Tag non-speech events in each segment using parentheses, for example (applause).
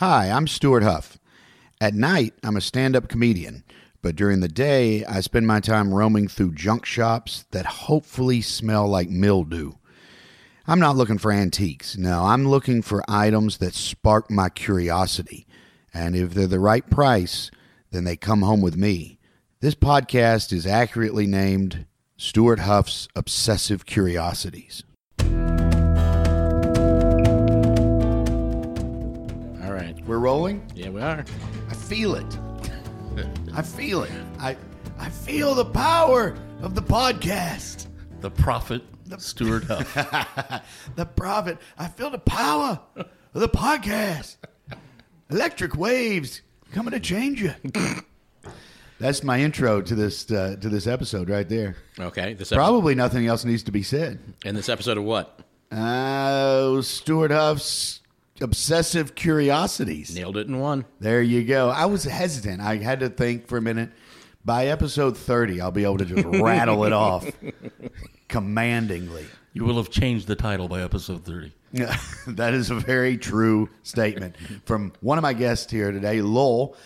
Hi, I'm Stuart Huff. At night, I'm a stand up comedian, but during the day, I spend my time roaming through junk shops that hopefully smell like mildew. I'm not looking for antiques. No, I'm looking for items that spark my curiosity. And if they're the right price, then they come home with me. This podcast is accurately named Stuart Huff's Obsessive Curiosities. Right. We're rolling? Yeah, we are. I feel it. I feel it. I I feel the power of the podcast. The prophet, the, Stuart (laughs) Huff. The prophet. I feel the power of the podcast. Electric waves coming to change you. That's my intro to this uh, to this episode right there. Okay. This episode, Probably nothing else needs to be said. in this episode of what? Oh, Stuart Huff's obsessive curiosities. Nailed it in one. There you go. I was hesitant. I had to think for a minute. By episode 30, I'll be able to just (laughs) rattle it off commandingly. You will have changed the title by episode 30. (laughs) that is a very true statement from one of my guests here today, Lowell.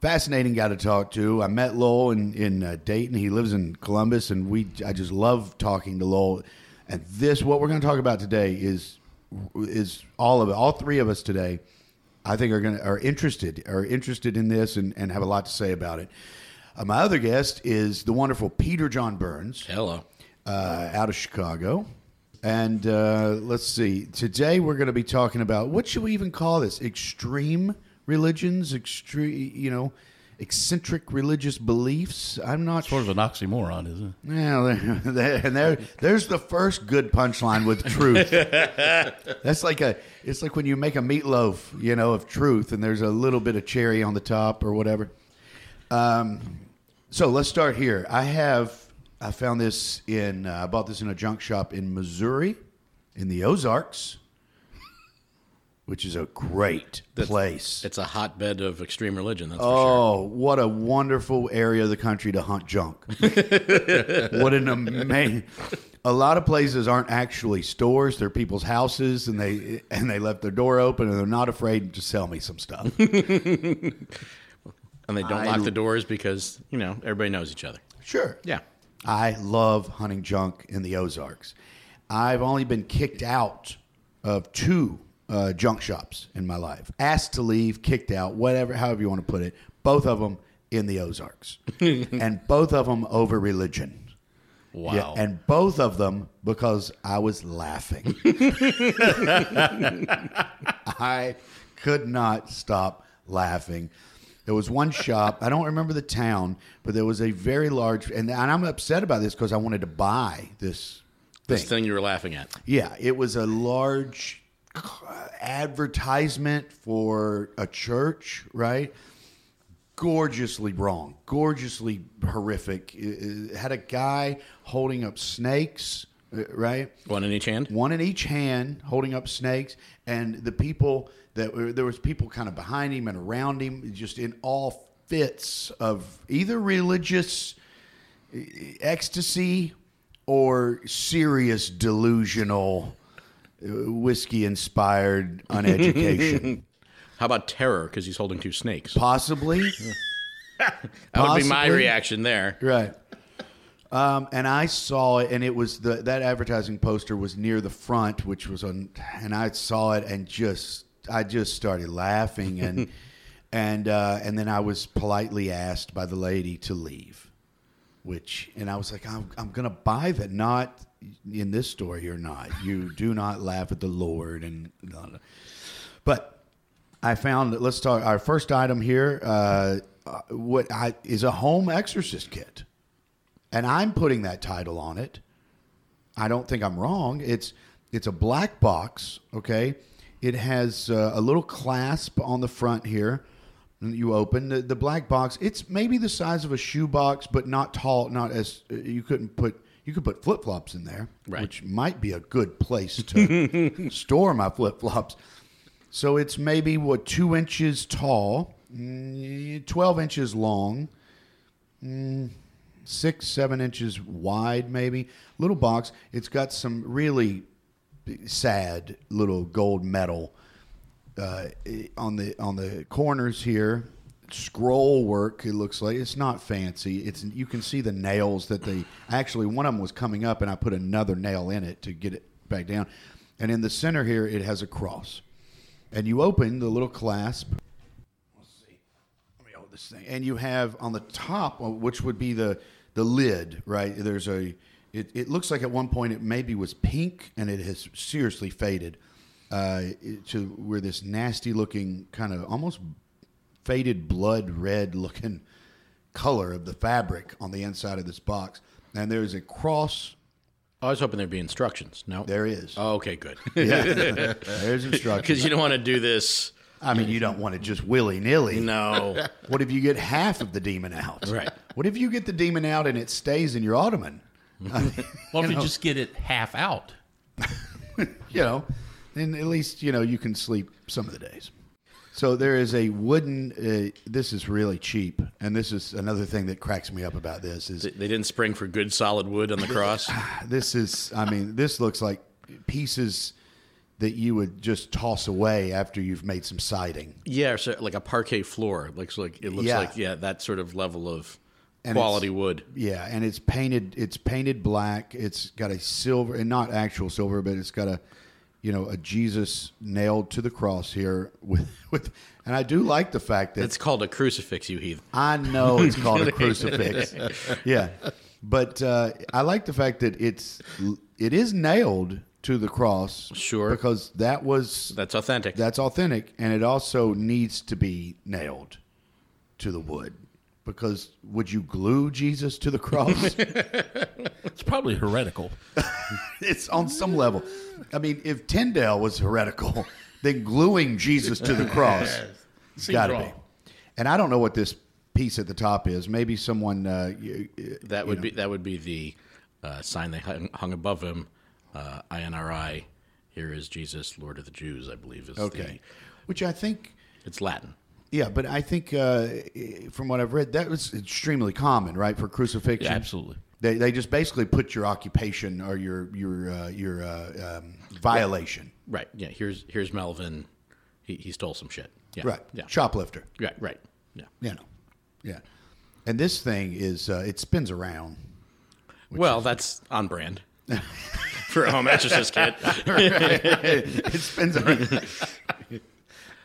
Fascinating guy to talk to. I met Lowell in, in uh, Dayton. He lives in Columbus, and we I just love talking to Lowell. And this, what we're going to talk about today, is is all of. All three of us today, I think, are going to are interested are interested in this and, and have a lot to say about it. Uh, my other guest is the wonderful Peter John Burns Hello. uh, out of Chicago. And uh, let's see. Today we're going to be talking about what should we even call this? Extreme religions, extreme, you know, eccentric religious beliefs. I'm not Sort of an oxymoron, isn't it? there, (laughs) and there, there's the first good punchline with truth. (laughs) That's like a, it's like when you make a meatloaf, you know, of truth, and there's a little bit of cherry on the top or whatever. Um, so let's start here. I have, I found this in, uh, I bought this in a junk shop in Missouri, in the Ozarks, which is a great place. It's a hotbed of extreme religion. That's for Oh, what a wonderful area of the country to hunt junk. (laughs) what an amazing. A lot of places aren't actually stores; they're people's houses, and they and they left their door open, and they're not afraid to sell me some stuff. (laughs) And they don't I- lock the doors because, you know, everybody knows each other. sure. Yeah. I love hunting junk in the Ozarks. I've only been kicked out of two uh, junk shops in my life. Asked to leave, kicked out, whatever, however you want to put it. Both of them in the Ozarks, (laughs) and both of them over religion. Wow. Yeah, and both of them because I was laughing. (laughs) I could not stop laughing. There was one shop, I don't remember the town, but there was a very large, and, and I'm upset about this because I wanted to buy this thing. this thing you were laughing at. Yeah, it was a large advertisement for a church, right? Gorgeously wrong, gorgeously horrific. It, it had a guy holding up snakes, uh, right? One in each hand? One in each hand, holding up snakes, and the people that were there was people kind of behind him and around him, just in all fits of either religious ecstasy or serious delusional whiskey inspired uneducation (laughs) How about terror because he's holding two snakes? possibly (laughs) That would be my reaction there. right um, and I saw it, and it was the that advertising poster was near the front, which was on, and I saw it, and just I just started laughing, and (laughs) and uh, and then I was politely asked by the lady to leave, which, and I was like, I'm I'm gonna buy that, not in this story You're not. You do not laugh at the Lord, and but I found that let's talk. Our first item here, uh, uh, what I, is a home exorcist kit, and I'm putting that title on it. I don't think I'm wrong. It's it's a black box. Okay, it has uh, a little clasp on the front here. You open the, the black box. It's maybe the size of a shoebox, but not tall. Not as uh, you couldn't put. You could put flip flops in there, Right. which might be a good place to (laughs) store my flip flops. So it's maybe what two inches tall, mm, twelve inches long, mm, six seven inches wide, maybe. Little box. It's got some really sad little gold metal uh, on the on the corners here, scroll work. It looks like it's not fancy. It's you can see the nails that they actually one of them was coming up, and I put another nail in it to get it back down. And in the center here, it has a cross, and you open the little clasp. Let's see. Let me hold this thing. And you have on the top, uh, which would be the the lid, right? There's a. It, it looks like at one point it maybe was pink, and it has seriously faded uh, to where this nasty looking kind of almost faded blood red looking color of the fabric on the inside of this box. And there's a cross. Oh, I was hoping there'd be instructions. No, There is. Oh, okay, good. (laughs) Yeah. there's instructions. (laughs) Because you don't want to do this. I mean, you don't want to just willy nilly. No. (laughs) What if you get half of the demon out? Right. What if you get the demon out and it stays in your ottoman? Mm-hmm. I mean, Well, if you know. just get it half out, you know, then at least you know you can sleep some of the days. So there is a wooden. Uh, this is really cheap, and this is another thing that cracks me up about this is They didn't spring for good solid wood on the cross. (sighs) this is. I mean, this looks like pieces that you would just toss away after you've made some siding. yeah, so like a parquet floor. It looks like it looks Yeah. like yeah, that sort of level of And quality wood. Yeah, and it's painted. It's painted black. It's got a silver, and not actual silver, but it's got a, you know, a Jesus nailed to the cross here with (laughs) with. And I do like the fact that It's called a crucifix, you heathen. I know it's called a (laughs) crucifix. Yeah, but uh, I like the fact that it's it is nailed to the cross. Sure. because that was That's authentic. that's authentic, and it also needs to be nailed to the wood. Because would you glue Jesus to the cross? (laughs) it's probably heretical. (laughs) it's on some level. I mean, if Tyndale was heretical, then gluing Jesus to the cross (laughs) Seems got to be. And I don't know what this piece at the top is. Maybe someone. Uh, y- y- that would be that would be the uh, sign they hung, hung above him. Uh, INRI. Here is Jesus, Lord of the Jews. I believe is okay, which I think. It's Latin. Yeah, but I think uh, from what I've read, that was extremely common, right, for crucifixion. Yeah, absolutely. They, they just basically put your occupation or your your uh, your uh, um, violation. Right. Yeah. Here's here's Melvin. He, he stole some shit. Yeah. Right. Yeah. Shoplifter. Right. Right. Yeah. You know. Yeah. And this thing is uh, it spins around. Well, that's on brand (laughs) for a home exorcist kit. (laughs) it spins around.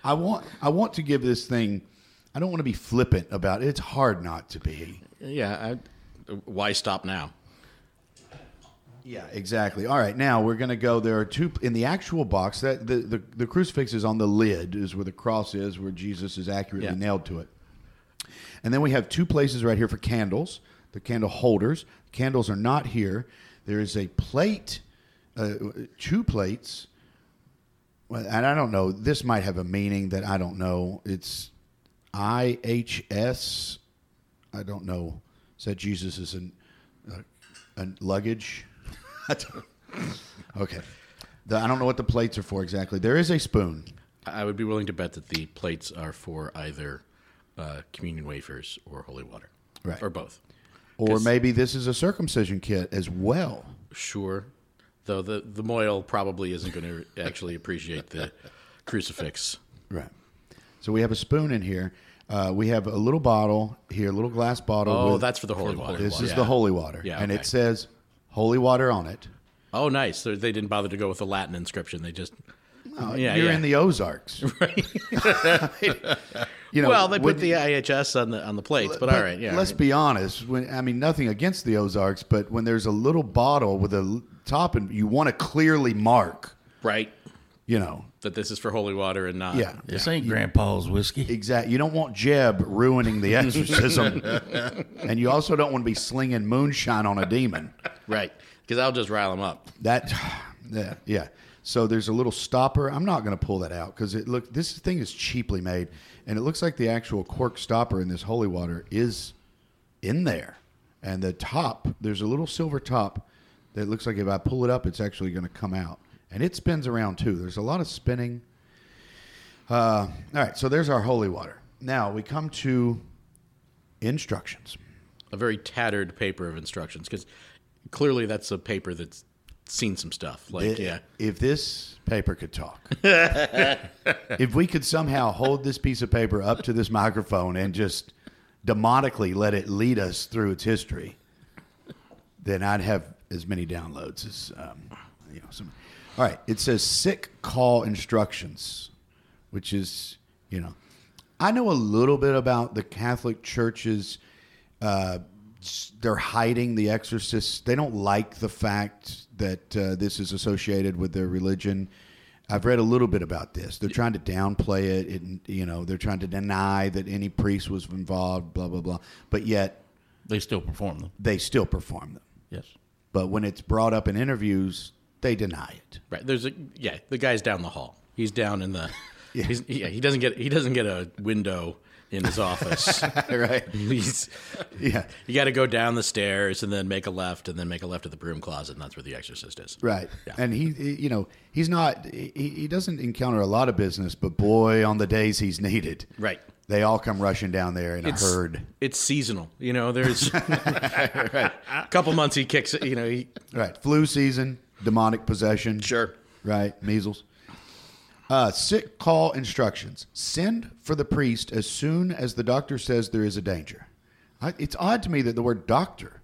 I want I want to give this thing. I don't want to be flippant about it. It's hard not to be. yeah. I, why stop now? Yeah, exactly. All right, now we're going to go. There are two in the actual box. That the, the the crucifix is on the lid, is where the cross is, where Jesus is accurately Yeah. nailed to it. And then we have two places right here for candles, the candle holders. Candles are not here. There is a plate, uh, two plates. Well, and I don't know. This might have a meaning that I don't know. It's IHS. I don't know. Is that Jesus is an uh, a luggage? (laughs) Okay. The, I don't know what the plates are for exactly. There is a spoon. I would be willing to bet that the plates are for either uh, communion wafers or holy water, Right. Or both. Or maybe this is a circumcision kit as well. Sure. Though the the mohel probably isn't going (laughs) to actually appreciate the crucifix. Right. So we have a spoon in here. Uh, we have a little bottle here, a little glass bottle. Oh, with- that's for the holy water. this is Yeah. the holy water, Yeah, and okay. it says holy water on it. Oh, nice. They they didn't bother to go with the Latin inscription. They just Uh, Yeah, you're yeah. in the Ozarks. (laughs) (laughs) you know, well, they when- put the IHS on the on the plates, but, all right, yeah. Let's be honest. When I mean nothing against the Ozarks, but when there's a little bottle with a top, and you want to clearly mark, right you know, that this is for holy water and not. yeah, This ain't Grandpa's whiskey. exactly. You don't want Jeb ruining the exorcism, (laughs) and you also don't want to be slinging moonshine on a demon. right. Because I'll just rile them up. That, (sighs) yeah, yeah. So there's a little stopper. I'm not going to pull that out because it look. This thing is cheaply made, and it looks like the actual cork stopper in this holy water is in there, and the top there's a little silver top that looks like if I pull it up, it's actually going to come out, and it spins around too. There's a lot of spinning. Uh, all right, so there's our holy water. Now we come to instructions. A very tattered paper of instructions because clearly that's a paper that's seen some stuff. Like, It- yeah, If this paper could talk, (laughs) if we could somehow hold this piece of paper up to this microphone and just demonically let it lead us through its history, then I'd have as many downloads as um, you know. Some. All right, it says sick call instructions, which is you know, I know a little bit about the Catholic Church's uh, they're hiding the exorcists. They don't like the fact that uh, this is associated with their religion. I've read a little bit about this. They're trying to downplay it. it you know, they're trying to deny that any priest was involved. Blah blah blah. But yet They still perform them. they still perform them. Yes. But when it's brought up in interviews, they deny it. right. There's a yeah. The guy's down the hall. He's down in the. (laughs) Yeah. Yeah. He doesn't get. He doesn't get a window in his office. (laughs) right? He's. Yeah. You got to go down the stairs and then make a left and then make a left to the broom closet, and that's where the exorcist is. Right. Yeah. And he, you know, he's not, he, he doesn't encounter a lot of business, but boy, on the days he's needed, Right. they all come rushing down there in It's a herd. It's seasonal. You know, there's (laughs) a couple months he kicks it. You know, he Right. Flu season, demonic possession. sure. Right. Measles. Uh, sick call instructions. Send for the priest as soon as the doctor says there is a danger. I, it's odd to me that the word doctor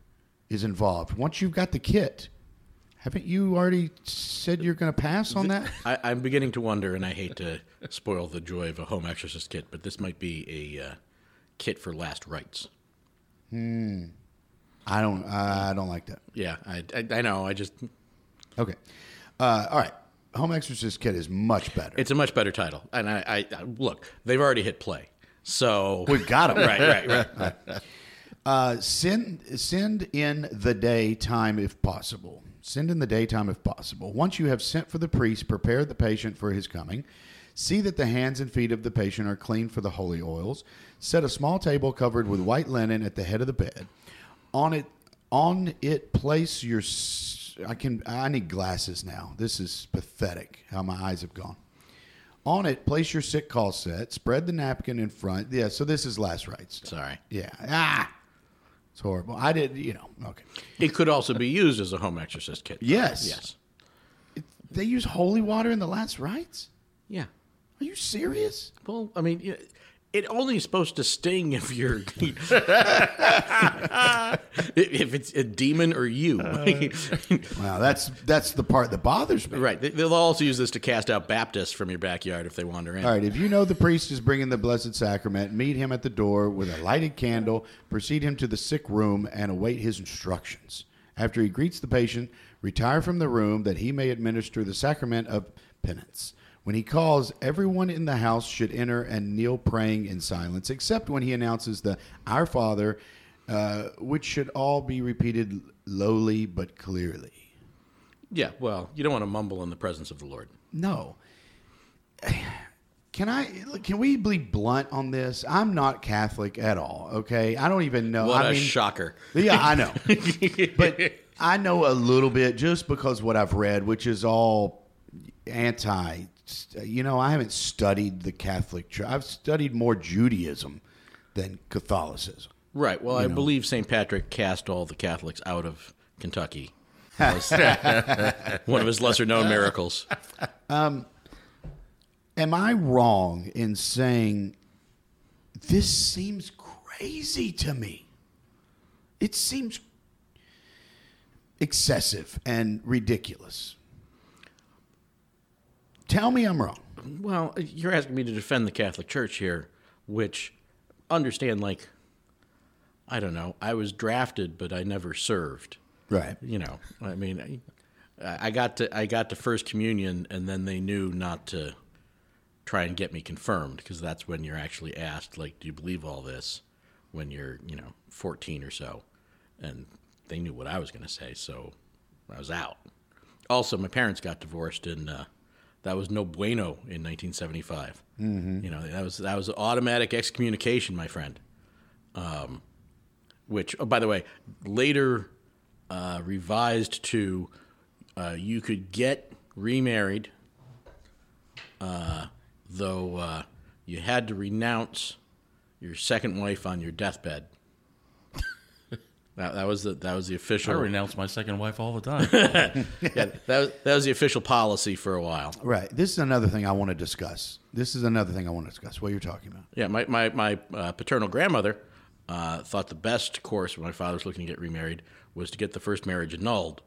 is involved. Once you've got the kit, haven't you already said you're going to pass on that? (laughs) I, I'm beginning to wonder, and I hate to spoil the joy of a home exorcist kit, but this might be a uh, kit for last rites. Hmm. I don't. I don't like that. Yeah, I, I, I know. I just Okay. Uh, all right. Home Exorcist Kit is much better. it's a much better title, and I, I, I look. They've already hit play, so We've got 'em. (laughs) right, right, right. (laughs) Uh, send send in the daytime if possible. Send in the daytime if possible. Once you have sent for the priest, prepare the patient for his coming. See that the hands and feet of the patient are clean for the holy oils. Set a small table covered with white linen at the head of the bed. On it on it place your I can I need glasses now. This is pathetic how my eyes have gone. On it, place your sick call set. Spread the napkin in front. Yeah, so this is last rites. Sorry. Yeah. Ah. It's horrible. I did, you know, okay. It could also be used as a home exorcist kit. Yes. Yes. They use holy water in the last rites? Yeah. Are you serious? Well, I mean, yeah, it only is supposed to sting if you're (laughs) (laughs) if it's a demon or you. Uh, (laughs) wow, that's that's the part that bothers me. right. They- They'll also use this to cast out Baptists from your backyard if they wander in. All right, if you know the priest is bringing the blessed sacrament, meet him at the door with a lighted candle, proceed him to the sick room, and await his instructions. After he greets the patient, retire from the room that he may administer the sacrament of penance. When he calls, everyone in the house should enter and kneel praying in silence, except when he announces the Our Father, uh, which should all be repeated lowly but clearly. Yeah. Well, you don't want to mumble in the presence of the Lord. No. Can I? Can we be blunt on this? I'm not Catholic at all. Okay, I don't even know. What I a mean, shocker. yeah, I know, (laughs) but I know a little bit just because what I've read, which is all anti. You know, I haven't studied the Catholic Church. I've studied more Judaism than Catholicism. Right. Well, I believe St. Patrick cast all the Catholics out of Kentucky. (laughs) One of his lesser known miracles. Um, am I wrong in saying this seems crazy to me? It seems excessive and ridiculous. Tell me I'm wrong. Well, you're asking me to defend the Catholic Church here, which understand like I don't know. I was drafted, but I never served. Right. You know, I mean, I, I got to I got to first communion, and then they knew not to try and get me confirmed because that's when you're actually asked, like, do you believe all this? When you're, you know, 14 or so, and they knew what I was going to say, so I was out. Also, my parents got divorced, and uh, that was no bueno in 1975. Mm-hmm. You know, that was that was automatic excommunication, my friend. Um, which, oh, by the way, later uh, revised to uh, you could get remarried, uh, though uh, you had to renounce your second wife on your deathbed. That, that was the that was the official. I renounce my second wife all the time. (laughs) yeah, that was, that was the official policy for a while. Right. This is another thing I want to discuss. This is another thing I want to discuss. What you're talking about. Yeah, my my my uh, paternal grandmother uh, thought the best course when my father was looking to get remarried was to get the first marriage annulled,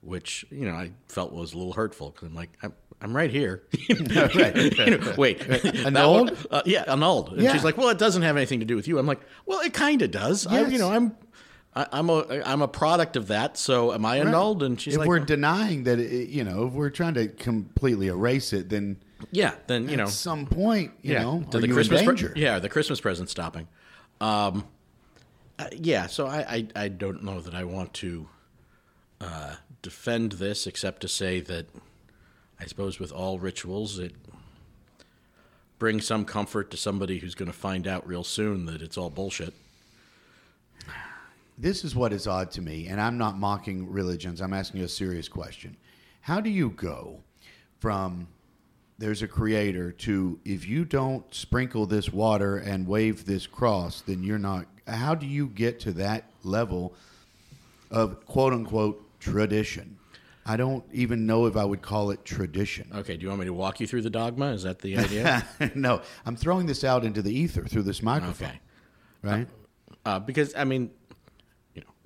which you know I felt was a little hurtful because I'm like I'm, I'm right here. (laughs) (laughs) You know, wait, Annulled? one- uh, yeah, annulled. And Yeah. she's like, well, it doesn't have anything to do with you. I'm like, well, it kind of does. I, you know, I'm. I, I'm a I'm a product of that, so am I annulled? And she's like. if like, we're denying that, it, you know, if we're trying to completely erase it, then yeah. Then you know, at some point, you know, to the Christmas pre- yeah, the Christmas present stopping. Um, uh, yeah, so I, I I don't know that I want to uh, defend this, except to say that I suppose with all rituals, it brings some comfort to somebody who's going to find out real soon that it's all bullshit. This is what is odd to me, and I'm not mocking religions. I'm asking you a serious question. How do you go from there's a creator to if you don't sprinkle this water and wave this cross, then you're not. How do you get to that level of quote unquote tradition? I don't even know if I would call it tradition. Okay, do you want me to walk you through the dogma? Is that the idea? (laughs) no, I'm throwing this out into the ether through this microphone. okay. Right? uh, because I mean,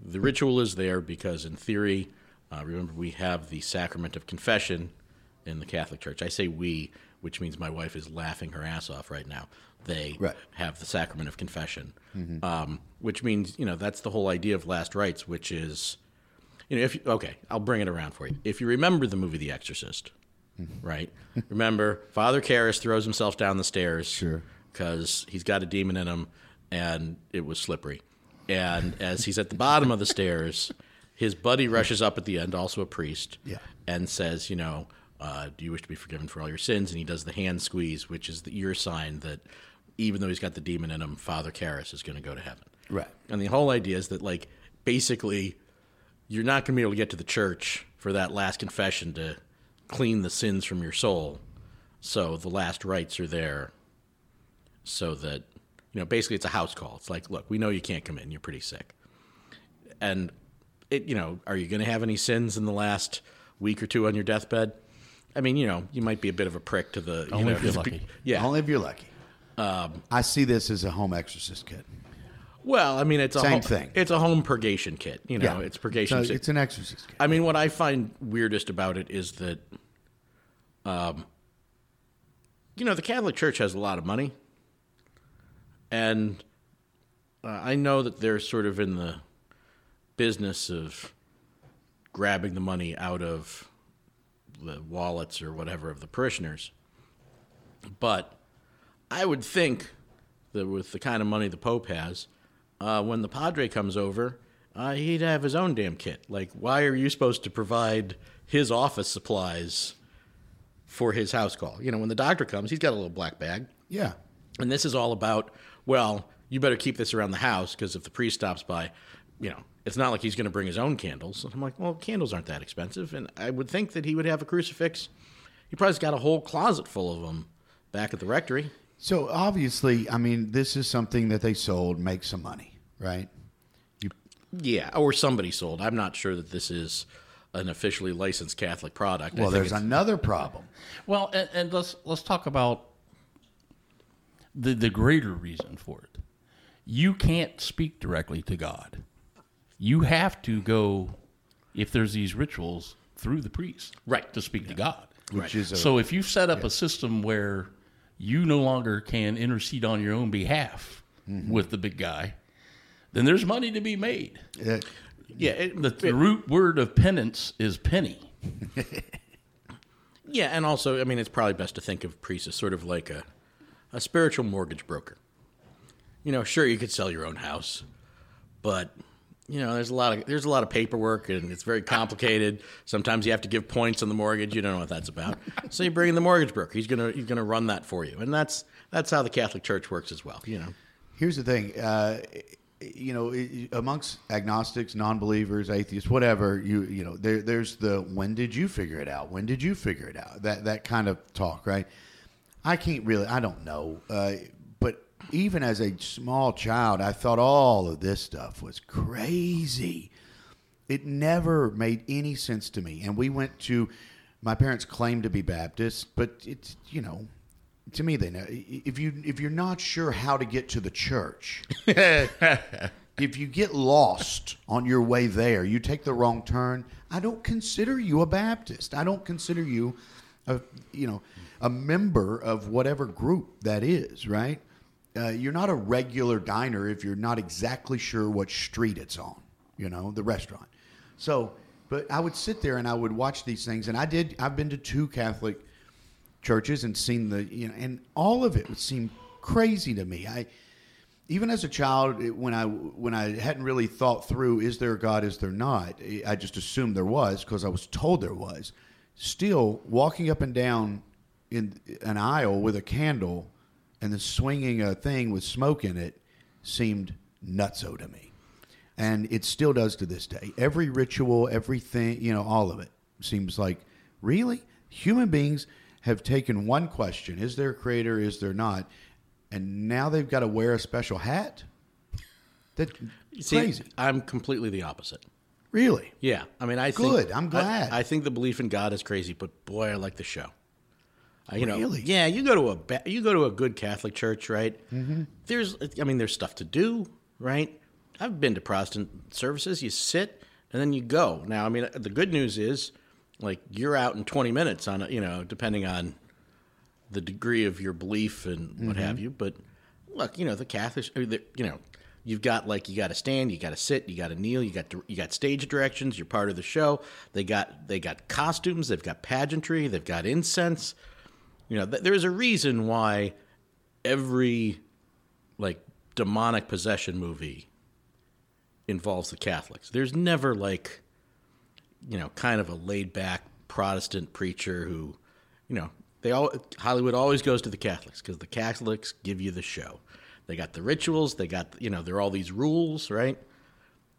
the ritual is there because in theory, uh, remember we have the sacrament of confession in the Catholic Church. I say we, which means my wife is laughing her ass off right now. They Right. have the sacrament of confession, um, which means you know that's the whole idea of last rites, which is, you know, if you, okay, I'll bring it around for you. If you remember the movie The Exorcist, right? (laughs) remember Father Karras throws himself down the stairs, Sure. because he's got a demon in him and it was slippery. And as he's at the bottom of the stairs, his buddy rushes up at the end, also a priest, Yeah. and says, you know, uh, do you wish to be forgiven for all your sins? And he does the hand squeeze, which is the ear sign that even though he's got the demon in him, Father Karras is going to go to heaven. Right. And the whole idea is that, like, basically, you're not going to be able to get to the church for that last confession to clean the sins from your soul. So the last rites are there so that, you know, basically it's a house call. It's like, look, we know you can't come in. You're pretty sick. And, it, you know, are you going to have any sins in the last week or two on your deathbed? I mean, you know, you might be a bit of a prick to the. You Only know, if you're the- lucky. Yeah. Only if you're lucky. I see this as a home exorcist kit. Well, I mean, it's a Same home, thing. It's a home purgation kit. You know, it's purgation. So it's an exorcist kit. I mean, what I find weirdest about it is that, um, you know, the Catholic Church has a lot of money, and uh, I know that they're sort of in the business of grabbing the money out of the wallets or whatever of the parishioners. But I would think that with the kind of money the Pope has, uh, when the Padre comes over, uh, he'd have his own damn kit. Like, why are you supposed to provide his office supplies for his house call? You know, when the doctor comes, he's got a little black bag. Yeah. And this is all about, well, you better keep this around the house because if the priest stops by, you know, it's not like he's going to bring his own candles. And I'm like, well, candles aren't that expensive. And I would think that he would have a crucifix. He probably's got a whole closet full of them back at the rectory. So obviously, I mean, this is something that they sold, make some money, right? You, Yeah, or somebody sold. I'm not sure that this is an officially licensed Catholic product. I well, think there's it's- another problem. well, and, and let's let's talk about the the greater reason for it. You can't speak directly to God. You have to go if there's these rituals through the priest, Right. to speak to God. Which is a, So if you set up a system where you no longer can intercede on your own behalf with the big guy, then there's money to be made. uh, yeah, it, The, the root word of penance is penny. (laughs) yeah, and also, I mean, it's probably best to think of priests as sort of like a a spiritual mortgage broker. You know, sure, you could sell your own house, but you know, there's a lot of there's a lot of paperwork and it's very complicated. Sometimes you have to give points on the mortgage. You don't know what that's about, so you bring in the mortgage broker. He's gonna he's gonna run that for you, and that's that's how the Catholic Church works as well. You know. here's the thing. Uh, you know, amongst agnostics, non-believers, atheists, whatever, you you know, there there's the when did you figure it out? When did you figure it out? That that kind of talk, right? I can't really. I don't know. Uh, but even as a small child, I thought all of this stuff was crazy. It never made any sense to me. And we went to, my parents claimed to be Baptist, but it's, you know, to me they know if you if you're not sure how to get to the church (laughs) if you get lost on your way there you take the wrong turn i don't consider you a baptist i don't consider you a you know a member of whatever group that is right? Uh, you're not a regular diner if you're not exactly sure what street it's on you know the restaurant. So but i would sit there and i would watch these things and i did i've been to two catholic churches and seen the you know and all of it would seem crazy to me. I even as a child when i when i hadn't really thought through is there a god is there not? I just assumed there was because i was told there was. Still walking up and down in an aisle with a candle and then swinging a thing with smoke in it seemed nutso to me and it still does to this day. Every ritual, everything, you know, all of it seems like really human beings have taken one question: Is there a creator? Is there not? And now they've got to wear a special hat. That See, crazy, I'm completely the opposite. really. Yeah, I mean, I think, Good, I'm glad. I, I think the belief in God is crazy, but boy, I like the show. Uh, you know, Really? yeah, you go to a ba- you go to a good Catholic church, right? Mm-hmm. There's, I mean, there's stuff to do, right? I've been to Protestant services. You sit and then you go. Now, I mean, the good news is, like, you're out in 20 minutes on, a, you know, depending on the degree of your belief and what Mm-hmm. have you. But look, you know, the Catholics, the, you know, you've got like you got to stand, you got to sit, you got to kneel, you got to, you got stage directions. You're part of the show. They got they got costumes, they've got pageantry, they've got incense. You know, th- there's a reason why every like demonic possession movie involves the Catholics. There's never like you know, kind of a laid back Protestant preacher who, you know, they all Hollywood always goes to the Catholics because the Catholics give you the show. They got the rituals. They got you know, there are all these rules, right?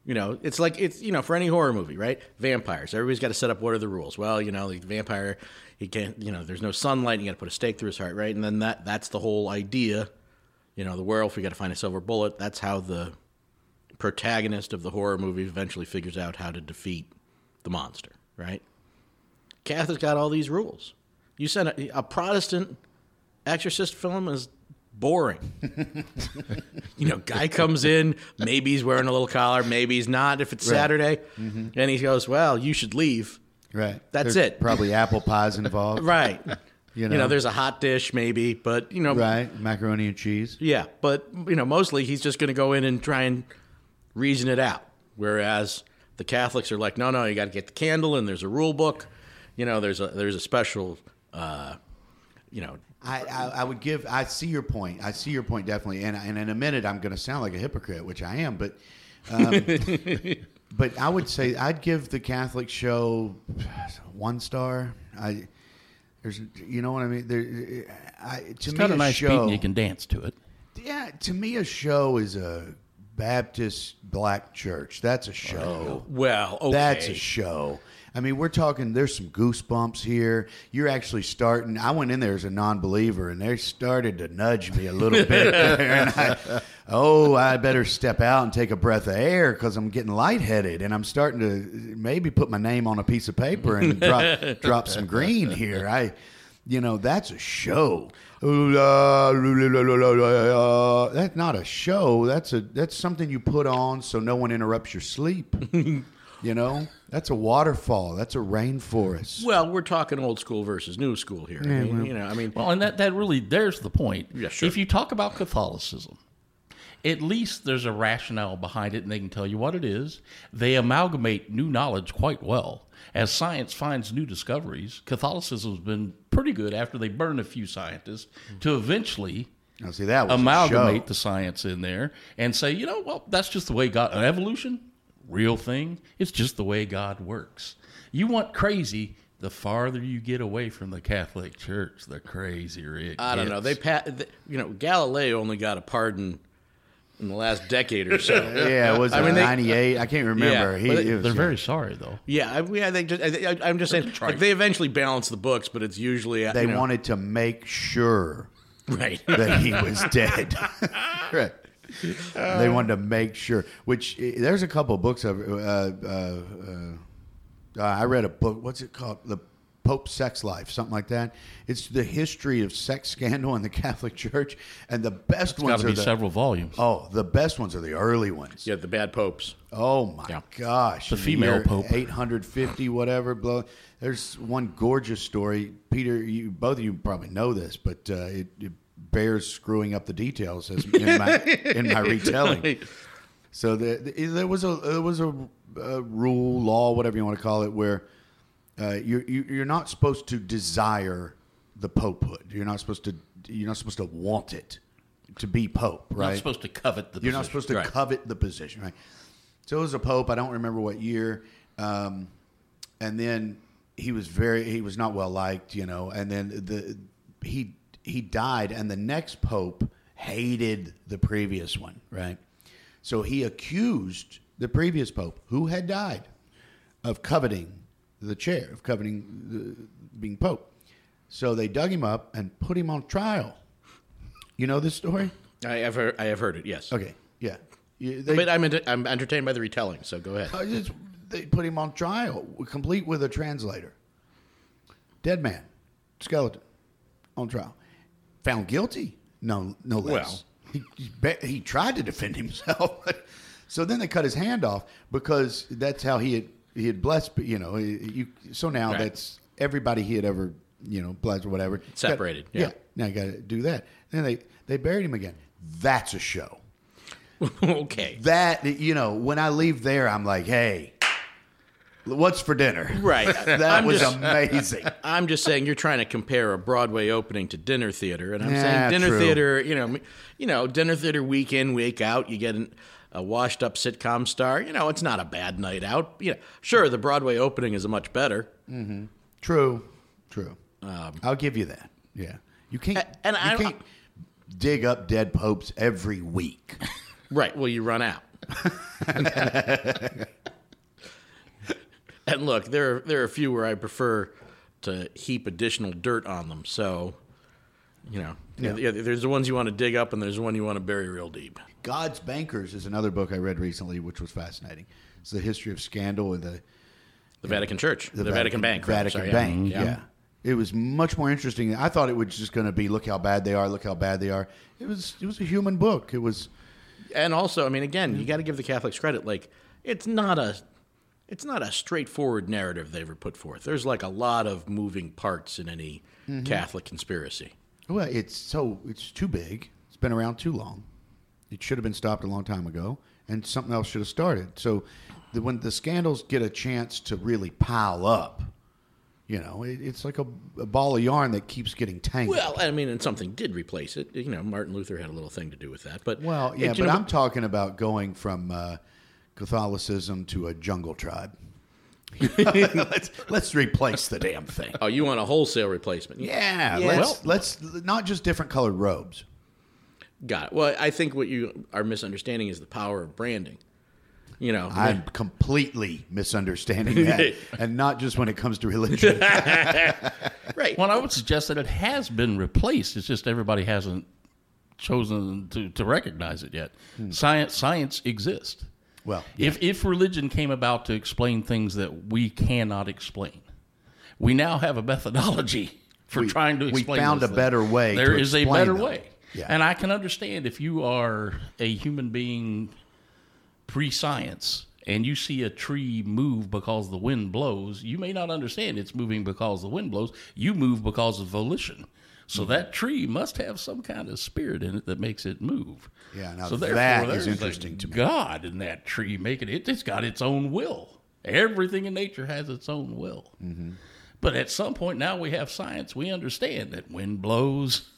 You know, it's like it's you know for any horror movie, right? Vampires. Everybody's got to set up what are the rules. Well, you know, the vampire, he can't. You know, there's no sunlight. You got to put a stake through his heart, right? And then that that's the whole idea. You know, the werewolf. We got to find a silver bullet. That's how the protagonist of the horror movie eventually figures out how to defeat the monster, right? Catholics got all these rules. You said a, a Protestant exorcist film is boring. (laughs) you know, guy comes in, maybe he's wearing a little collar, maybe he's not if it's Saturday, mm-hmm. and he goes, "Well, you should leave." Right. That's There's it. (laughs) Probably apple pies involved. Right. (laughs) You you, know. know. there's a hot dish maybe, but you know, Right. Macaroni and cheese. yeah, but you know, mostly he's just going to go in and try and reason it out. Whereas the Catholics are like, no, no, you got to get the candle, and there's a rule book. You know, there's a there's a special, uh, you know, I, I, I would give. I see your point. I see your point definitely. And, and in a minute, I'm going to sound like a hypocrite, which I am. But, um, (laughs) but I would say I'd give the Catholic show one star. I there's, you know what I mean. There, I, to It's me, got a a nice beat show. and you can dance to it. yeah, to me, a show is a Baptist black church. That's a show. Oh. well, okay, That's a show. I mean, we're talking. There's some goosebumps here. You're actually starting. I went in there as a non-believer, and they started to nudge me a little (laughs) bit. There, I, oh, I better step out and take a breath of air because I'm getting lightheaded, and I'm starting to maybe put my name on a piece of paper and drop drop some green here. I, you know, that's a show. That's not a show. That's a that's something you put on so no one interrupts your sleep. You know, that's a waterfall. That's a rainforest. Well, we're talking old school versus new school here. I mean, you know, I mean, Well, and that, that really, there's the point. Yeah, sure. If you talk about Catholicism, at least there's a rationale behind it and they can tell you what it is. They amalgamate new knowledge quite well. As science finds new discoveries, Catholicism's been pretty good after they burn a few scientists to eventually Now, see that was amalgamate the science in there and say, you know, well, that's just the way God, evolution, real thing. It's just the way God works. You want crazy, the farther you get away from the Catholic Church, the crazier it gets. I don't know. They, gets. pa- th you know, Galileo only got a pardon in the last decade or so. (laughs) Yeah, it was I I mean, they- '98. I can't remember. Yeah, he, but it- it was, They're yeah. very sorry, though. Yeah, I, yeah. They just, I, I, I'm just saying, like they eventually balance the books, but it's usually uh, They you know, wanted to make sure Right. that he was dead. (laughs) right. They wanted to make sure. Which eh, there's a couple of books of. Uh, uh, uh, I read a book. What's it called? The Pope's Sex Life, something like that. It's the history of sex (laughs) scandal in the Catholic Church, and the best Got ones to are be the. several volumes. Oh, the best ones are the early ones. Yeah, the bad popes. Oh my Yeah. gosh! The female year pope. 850, whatever. Blow. There's one gorgeous story, Peter. You both of you probably know this, but uh, it, it bears screwing up the details as in my (laughs) in my retelling. So the, the, there was a there was a, a rule, law, whatever you want to call it, where uh, you're you, you're not supposed to desire the popehood. You're not supposed to you're not supposed to want it to be pope, You're right? not supposed to covet the You're not position. supposed to Right. covet the position, right? So it was a pope. I don't remember what year. Um, and then he was very he was not well liked, you know. And then the he he died, and the next pope hated the previous one, right? So he accused the previous pope, who had died, of coveting the chair, of coveting the, being pope. So they dug him up and put him on trial. You know this story? I have heard, I have heard it. Yes. Okay, yeah. You- they- But I'm I'm entertained by the retelling. So go ahead. Uh, Just, they put him on trial, complete with a translator. Dead man, skeleton, on trial. Found guilty? No, no less. he, he, he tried to defend himself. (laughs) so then they cut his hand off because that's how he had he had blessed. You know, you. So now Right. that's everybody he had ever you know blessed or whatever Separated, Got- yeah. Now you got to do that. Then they they buried him again. That's a show (laughs) okay. that you know when i leave there i'm like hey what's for dinner Right. (laughs) that I'm was just- amazing I'm just saying you're trying to compare a Broadway opening to dinner theater, and I'm Yeah, saying dinner true. theater. You know, you know, dinner theater week in week out. You get an, a washed up sitcom star. You know, it's not a bad night out. You know, sure, the Broadway opening is a much better. Mm-hmm. true true um, i'll give you that yeah you can't and you I- can't dig up dead popes every week (laughs) Right. Well, you run out. (laughs) and look, there are, there are a few where I prefer to heap additional dirt on them. So, you know, Yeah. yeah. there's the ones you want to dig up, and there's the one you want to bury real deep. god's bankers is another book i read recently which was fascinating it's the history of scandal in the The Vatican Church, the, Vatican, Bank, Vatican sorry, Bank. Mm-hmm. yeah. Yeah. It was much more interesting. I thought it was just going to be look how bad they are, look how bad they are. It was it was a human book. It was and also, I mean, again, you got to give the Catholics credit. Like, it's not a, it's not a straightforward narrative they ever put forth. There's like a lot of moving parts in any Mm-hmm. Catholic conspiracy. well, it's so it's too big. It's been around too long. It should have been stopped a long time ago, and something else should have started. So, the, when the scandals get a chance to really pile up, you know, it, it's like a, a ball of yarn that keeps getting tangled. Well, I mean, and something did replace it. You know, Martin Luther had a little thing to do with that. But Well, yeah, you but know, I'm talking about going from uh, Catholicism to a jungle tribe. (laughs) let's let's replace the damn thing. Oh, you want a wholesale replacement? Yeah, Yeah. let's Well- let's not just different colored robes. Got it. Well, I think what you are misunderstanding is the power of branding. You know, I'm completely misunderstanding that, (laughs) and not just when it comes to religion. (laughs) right. Well, I would suggest that it has been replaced. It's just everybody hasn't chosen to, to recognize it yet. Hmm. Science science exists. Well, If if religion came about to explain things that we cannot explain, we now have a methodology (laughs) for We- trying to explain. we found a better way There is a better them. way. Yeah. And I can understand if you are a human being pre-science and you see a tree move because the wind blows, you may not understand it's moving because the wind blows. You move because of volition. So Mm-hmm. that tree must have some kind of spirit in it that makes it move. Yeah, now so that a interesting to me. God in that tree making it. It's got its own will. Everything in nature has its own will. Mm-hmm. But at some point now we have science. We understand that wind blows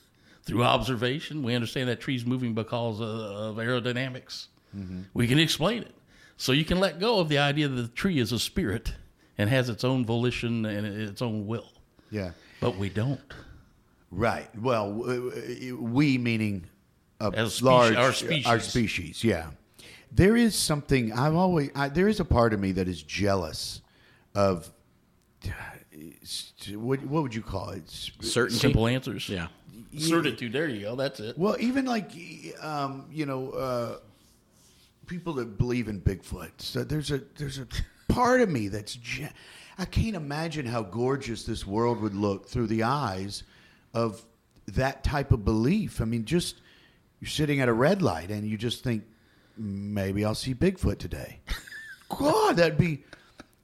through observation. We understand that tree's moving because of, of aerodynamics. Mm-hmm. We can explain it. So you can let go of the idea that the tree is a spirit and has its own volition and its own will. yeah, But we don't. right. Well, we meaning a As large our Our species. species. Yeah, there is something I've always. I, there is a part of me that is jealous of. What, what would you call it? Certain Simple answers. Yeah. Certitude. There you go. That's it. Well, even like um, you know, uh, people that believe in Bigfoot. So there's a there's a part of me that's ge- I can't imagine how gorgeous this world would look through the eyes of that type of belief. I mean, just you're sitting at a red light and you just think maybe I'll see Bigfoot today. (laughs) God, that'd be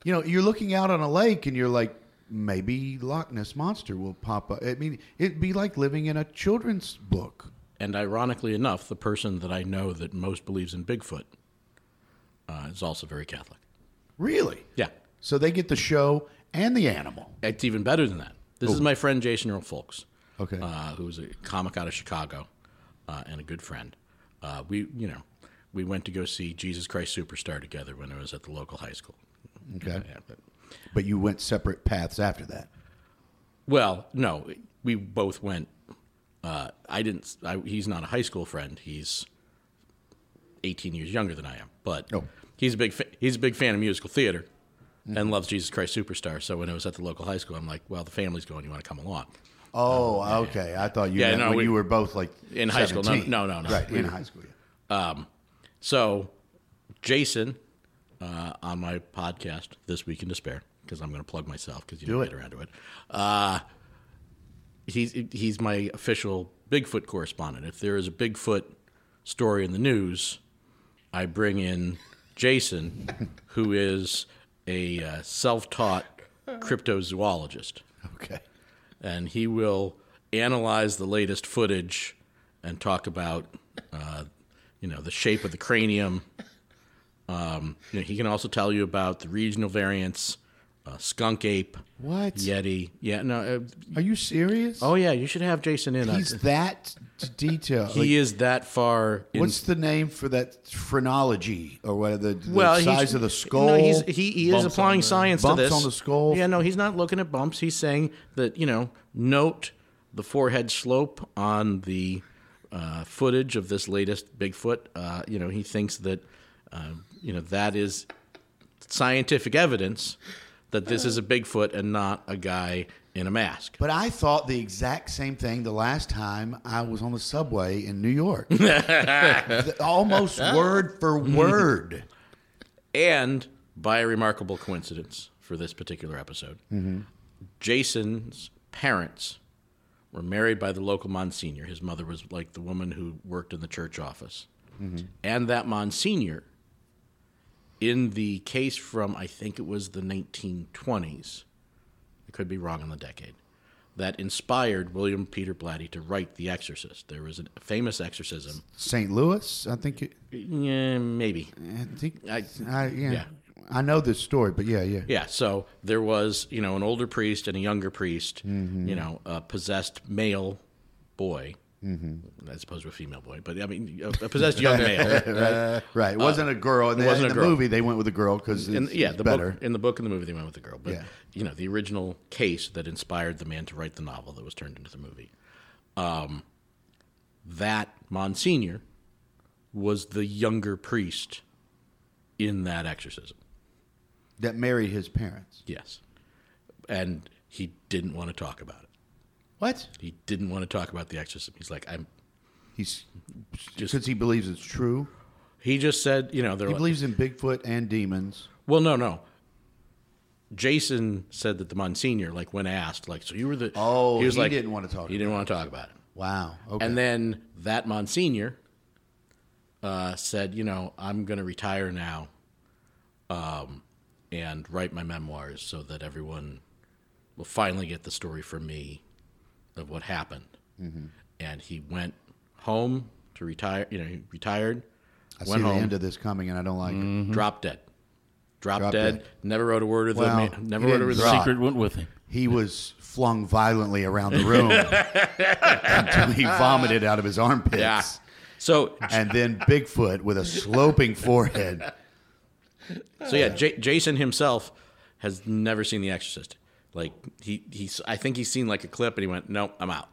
you know, you're looking out on a lake and you're like maybe Loch Ness monster will pop up. I mean, it'd be like living in a children's book. And ironically enough, the person that I know that most believes in Bigfoot uh, is also very Catholic. Really? Yeah, So they get the show and the animal. it's even better than that. This is my friend Jason Earl Folks. Okay. uh, who's a comic out of Chicago uh, and a good friend. Uh, we, you know, we went to go see Jesus Christ Superstar together when I was at the local high school. Okay. Yeah, but- But you went separate paths after that. well, no, we both went. Uh, I didn't. I, he's not a high school friend. He's 18 years younger than I am, but Oh. he's a big fa- he's a big fan of musical theater and loves Jesus Christ Superstar. So when I was at the local high school, I'm like, well, the family's going. You want to come along? Oh, okay. I thought you Yeah, meant no, when we- you were both like In high school. No, no, no, no. Right, in high school. Yeah. Um, So, Jason, uh, on my podcast, This Week in Despair, because I'm going to plug myself because you Do didn't it. get around to it. Uh, he's he's my official Bigfoot correspondent. If there is a Bigfoot story in the news, I bring in Jason, who is a uh, self-taught cryptozoologist Okay. And he will analyze the latest footage and talk about, uh, you know, the shape of the cranium. Um, you know, he can also tell you about the regional variants, uh, skunk ape, What? yeti. Yeah, no. Uh, Are you serious? oh yeah, you should have Jason in. on- He's that d- detailed. he Like, is that far. In, what's the name for that phrenology or what? The, the well, size he's, of the skull. No, he's, he, he is Bumps on applying the- science Bumps to this. on the skull? Yeah, no, he's not looking at bumps. He's saying that you know, note the forehead slope on the uh, footage of this latest Bigfoot. Uh, you know, he thinks that uh, you know that is scientific evidence that this is a Bigfoot and not a guy in a mask. But I thought the exact same thing the last time I was on the subway in New York. (laughs) Almost word for word. And by a remarkable coincidence for this particular episode, Jason's parents were married by the local Monsignor. His mother was like the woman who worked in the church office. And that Monsignor, in the case from, I think it was the 1920s, I could be wrong on the decade, that inspired William Peter Blatty to write The Exorcist. There was a famous exorcism. St. Louis, I think. It, Yeah, maybe. I think. I- I, yeah. yeah. I know this story, but yeah, yeah. Yeah, so there was, you know, an older priest and a younger priest, mm-hmm. you know, a possessed male boy, as opposed to a female boy, but I mean, a, possessed young (laughs) male. Right. It wasn't a girl. In the, Uh, wasn't in a the girl. movie, they went with a girl because In, yeah, it's the better. book in the book and the movie they went with a girl, but Yeah. you know, the original case that inspired the man to write the novel that was turned into the movie. Um, that Monsignor was the younger priest in that exorcism. that married his parents. Yes, and he didn't want to talk about it. What? He didn't want to talk about the exorcism. He's like, I'm. He's Just- because he believes it's true. He just said, you know, they're He like, believes in Bigfoot and demons. well, no, no. Jason said that the Monsignor, like, when asked, like, so you were the. Oh, he, was he like, didn't want to talk He didn't want to talk about it. Wow. Okay. And then that Monsignor uh, said, you know, I'm going to retire now um, and write my memoirs so that everyone will finally get the story from me of what happened. Mm-hmm. And he went home to retire. You know, he retired, I see went the end of this coming, and I don't like it. dropped dead. Dropped, Dropped dead, dead. Never wrote a word of Well, the. Never wrote a word of The the. secret went with him. He was flung violently around the room until he vomited out of his armpits. Yeah. So And then Bigfoot with a sloping forehead. So yeah, J- Jason himself has never seen The Exorcist. Like he he's I think he's seen like a clip and he went, "Nope, I'm out."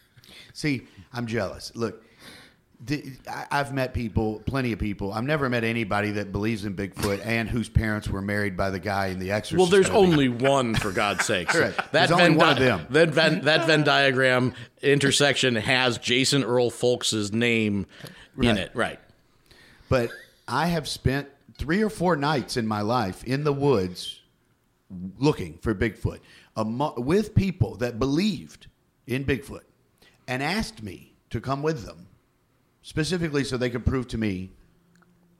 (laughs) See, I'm jealous. Look, I've met people, plenty of people. I've never met anybody that believes in Bigfoot (laughs) and whose parents were married by the guy in The Exorcist. Well, there's movie. only one for God's (laughs) sakes. Right. That There's only Venn one of them. That Venn, that Venn diagram intersection has Jason Earl Folks' name in it. Right. But I have spent three or four nights in my life in the woods looking for Bigfoot with people that believed in Bigfoot and asked me to come with them specifically so they could prove to me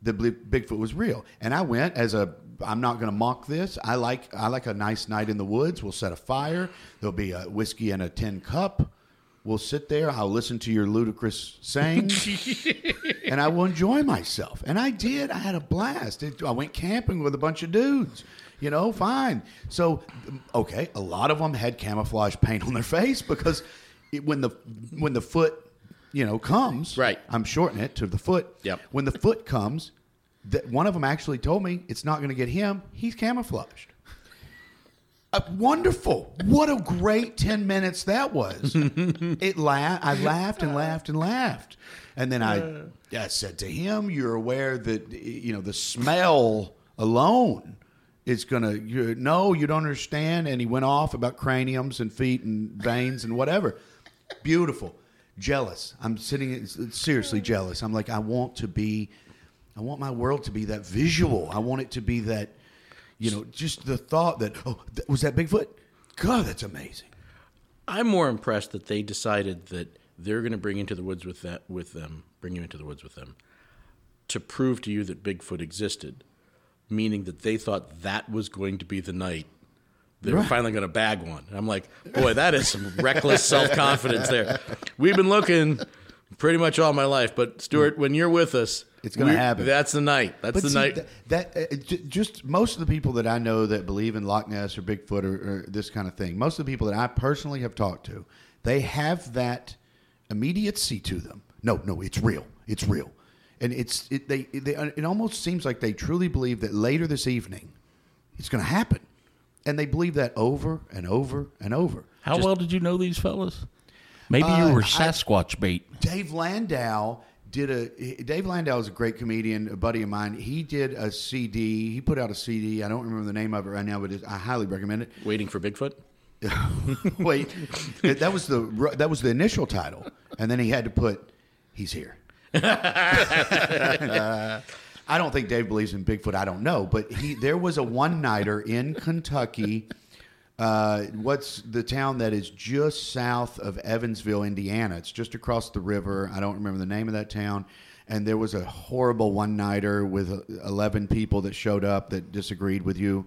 that Bigfoot was real. And I went as a I'm not going to mock this. I like I like a nice night in the woods. We'll set a fire. There'll be a whiskey and a tin cup. We'll sit there. I'll listen to your ludicrous sayings, (laughs) and I will enjoy myself. And I did. I had a blast. It- I went camping with a bunch of dudes. You know, fine. So, okay, a lot of them had camouflage paint on their face because it, when the when the foot, you know, comes, Right. I'm shortening it to the foot. Yep. When the foot comes, that one of them actually told me it's not going to get him. He's camouflaged. Uh, wonderful! What a great ten minutes that was. (laughs) it la- I laughed and laughed and laughed, and then I, I said to him, "You're aware that you know the smell alone going to. You, no, you don't understand." And he went off about craniums and feet and veins and whatever. Beautiful, jealous. I'm sitting seriously jealous. I'm like, I want to be. I want my world to be that visual. I want it to be that, you know, just the thought that, oh, th- was that Bigfoot? God, that's amazing. I'm more impressed that they decided that they're going to bring into the woods with that with them, bring you into the woods with them, to prove to you that Bigfoot existed, meaning that they thought that was going to be the night they were Right. finally going to bag one. And I'm like, boy, that is some reckless self confidence there. We've been looking pretty much all my life, but Stuart, when you're with us, It's gonna happen. That's the night. That's But the see, night. th- that uh, j- just most of the people that I know that believe in Loch Ness or Bigfoot or, or this kind of thing, most of the people that I personally have talked to, they have that immediacy to them. No, no, it's real. It's real, and it's it, they, they it almost seems like they truly believe that later this evening, it's going to happen, and they believe that over and over and over. How well did you know these fellas? Maybe Uh, you were I- Sasquatch bait. Dave Landau did a Dave Landau is a great comedian, a buddy of mine. He did a CD. He put out a CD. I don't remember the name of it right now, but it, I highly recommend it. Waiting for Bigfoot? (laughs) Wait, that was the that was the initial title, and then he had to put "He's here." (laughs) I don't think Dave believes in Bigfoot. I don't know, but he there was a one nighter in Kentucky. Uh, what's the town that is just south of Evansville, Indiana? It's just across the river. I don't remember the name of that town. And there was a horrible one nighter with uh, eleven people that showed up that disagreed with you.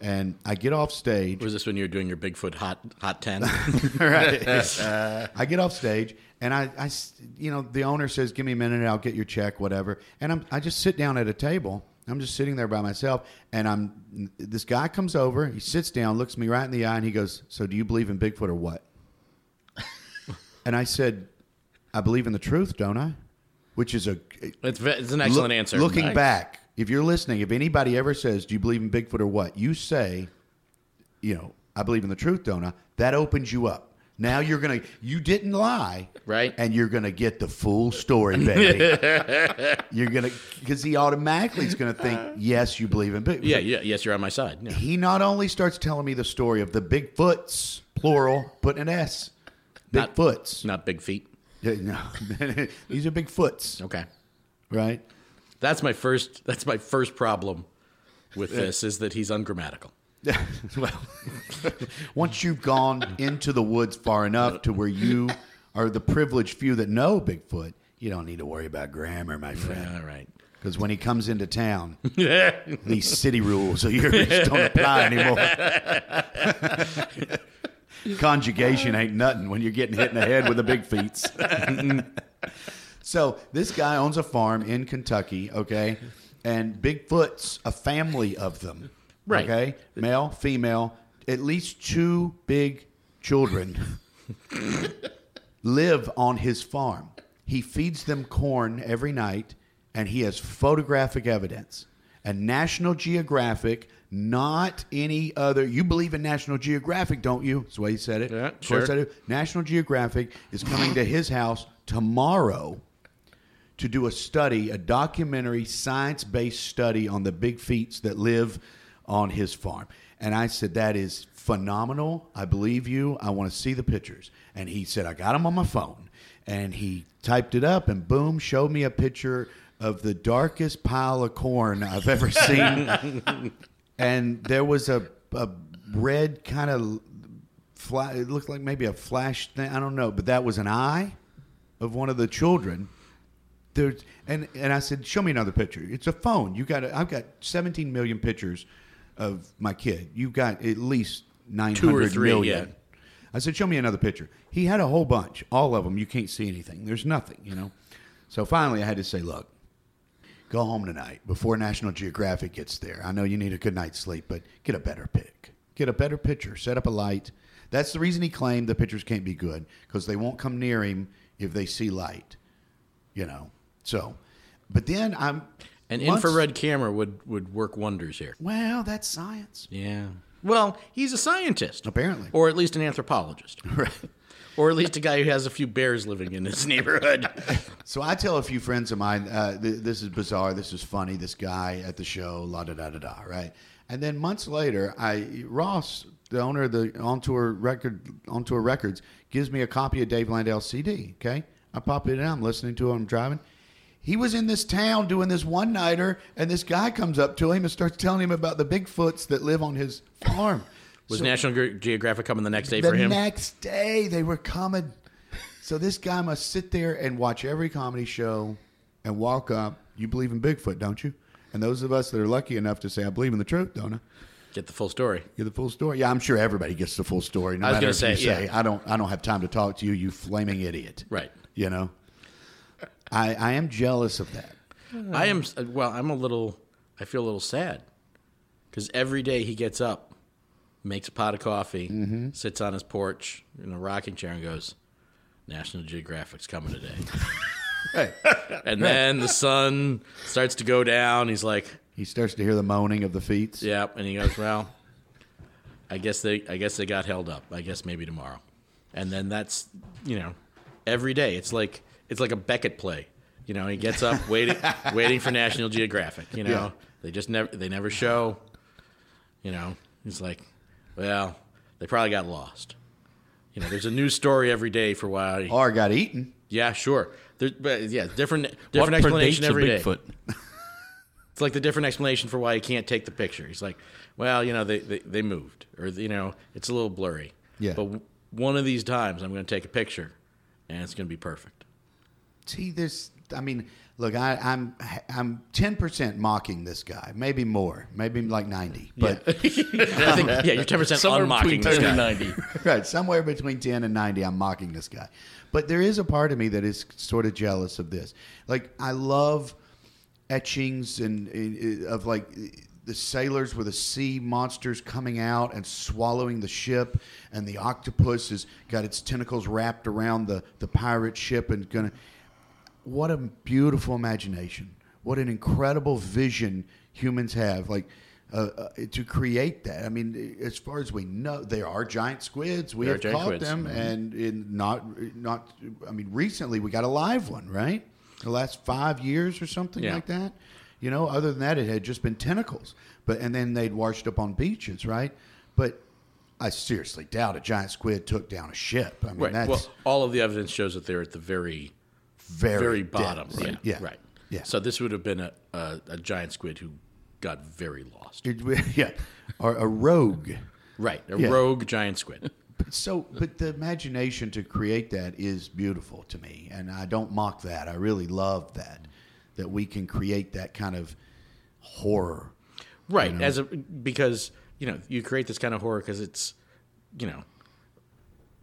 And I get off stage. Was this when you were doing your Bigfoot hot hot ten? (laughs) right. (laughs) I get off stage and I, you know, the owner says, "Give me a minute, I'll get your check, whatever." And I'm, I just sit down at a table. I'm just sitting there by myself, and I'm. This guy comes over. He sits down, looks me right in the eye, and he goes, "So do you believe in Bigfoot or what?" (laughs) and I said, "I believe in the truth, don't I?" Which is a it's, it's an excellent Look- answer. Looking Nice. back, if you're listening, if anybody ever says, "Do you believe in Bigfoot or what?" you say, "You know, I believe in the truth, don't I?" That opens you up. Now you're gonna. You didn't lie, Right. And you're gonna get the full story, baby. (laughs) you're gonna because he automatically is gonna think, "Yes, you believe in Bigfoot." Yeah, yeah, yes, you're on my side. Yeah. He not only starts telling me the story of the Bigfoots, plural, put an S, Not- Bigfoots. Not big feet. Yeah, no. (laughs) These are Bigfoots, Okay. right? That's my first that's my first problem with this is that he's ungrammatical. (laughs) well, (laughs) once you've gone into the woods far enough to where you are the privileged few that know Bigfoot, you don't need to worry about grammar, my friend. All right. Because when he comes into town, (laughs) these city rules of yours don't apply anymore. Conjugation ain't nothing when you're getting hit in the head with the big feet. So this guy owns a farm in Kentucky, okay? And Bigfoot's a family of them. Right. Okay? Male, female, at least two big children live on his farm. He feeds them corn every night, and he has photographic evidence. And National Geographic, not any other. You believe in National Geographic, don't you? That's the way he said it. Yeah, of course sure. I do. National Geographic is coming to his house tomorrow to do a study, a documentary, science based study on the big feats that live on his farm. And I said, That is phenomenal. I believe you. I want to see the pictures. And he said, I got them on my phone. And he typed it up and boom, showed me a picture of the darkest pile of corn I've ever (laughs) seen. and there was a, a red kind of fla- it looked like maybe a flash thing. I don't know, but that was an eye of one of the children. There's and and I said, show me another picture. It's a phone. You got I've got 17 million pictures of my kid. You've got at least 900 three, million. yeah. I said, show me another picture. He had a whole bunch, all of them. You can't see anything. There's nothing, you know. So finally, I had to say, look, go home tonight before National Geographic gets there. I know you need a good night's sleep, but get a better pic. Get a better picture. Set up a light. That's the reason he claimed the pictures can't be good because they won't come near him if they see light. You know. So, but then I'm An months- infrared camera would, would work wonders here. Well, that's science. Yeah. Well, he's a scientist. Apparently. Or at least an anthropologist. (laughs) Right. Or at least a guy who has a few bears living in his neighborhood. (laughs) So I tell a few friends of mine, uh, th- this is bizarre, this is funny, this guy at the show, la da da da da, right? And then months later, I Ross, the owner of the On Tour record, On Tour Records, gives me a copy of Dave Landau's CD. Okay, I pop it in, I'm listening to it, I'm driving. He was in this town doing this one nighter, and this guy comes up to him and starts telling him about the Bigfoots that live on his farm. Was National Ge- Geographic coming the next day the for him? The next day they were coming. So this guy must sit there and watch every comedy show and walk up. You believe in Bigfoot, don't you? And those of us that are lucky enough to say, I believe in the truth, don't I? Get the full story. Get the full story. Yeah, I'm sure everybody gets the full story. No I was gonna say, you say. I don't I don't have time to talk to you, you flaming idiot. Right. You know? I, I am jealous of that. I am, well, I'm a little, I feel a little sad. Because every day he gets up, makes a pot of coffee, Mm-hmm. sits on his porch in a rocking chair and goes, National Geographic's coming today. (laughs) Hey. and then the sun starts to go down. He's like, He starts to hear the moaning of the feet. Yeah, and he goes, "Well, I guess they, I guess they got held up. I guess maybe tomorrow." And then that's, you know, every day. It's like it's like a Beckett play. You know, he gets up (laughs) waiting, waiting for National Geographic. You know, Yeah. they just never, they never show. You know, he's like, "Well, they probably got lost." You know, there's a new story every day for why. Or got eaten. Yeah, sure. There, but yeah, different, What different explanation predates a every day. (laughs) It's like the different explanation for why he can't take the picture. He's like, well, you know, they, they, they moved, or, you know, it's a little blurry. Yeah. But w- one of these times I'm going to take a picture and it's going to be perfect. See, this. I mean, look, I, I'm I'm ten percent mocking this guy, maybe more, maybe like ninety, but And (laughs) I think, yeah, you're 10% Somewhere unmocking between this guy. and 90. (laughs) right somewhere between ten and ninety, I'm mocking this guy. But there is a part of me that is sort of jealous of this. Like I love etchings and, and uh, of like the sailors with the sea monsters coming out and swallowing the ship, and the octopus has got its tentacles wrapped around the the pirate ship and gonna. What a beautiful imagination! What an incredible vision humans have. Like. Uh, uh, to create that, I mean, as far as we know, there are giant squids. We There have caught squids. them, and in not not. I mean, recently we got a live one, right? The last five years or something Yeah. like that. You know, other than that, it had just been tentacles. But and then they'd washed up on beaches, right? But I seriously doubt a giant squid took down a ship. I mean, Right. that's Well, all of the evidence shows that they're at the very, very very bottom. right? Yeah. yeah, Right. yeah. So this would have been a, a, a giant squid who got very lost. (laughs) Yeah, or a rogue. Right. A Yeah. rogue giant squid. So, but the imagination to create that is beautiful to me, and I don't mock that. I really love that that we can create that kind of horror. Right, as a because you know you create this kind of horror because it's you know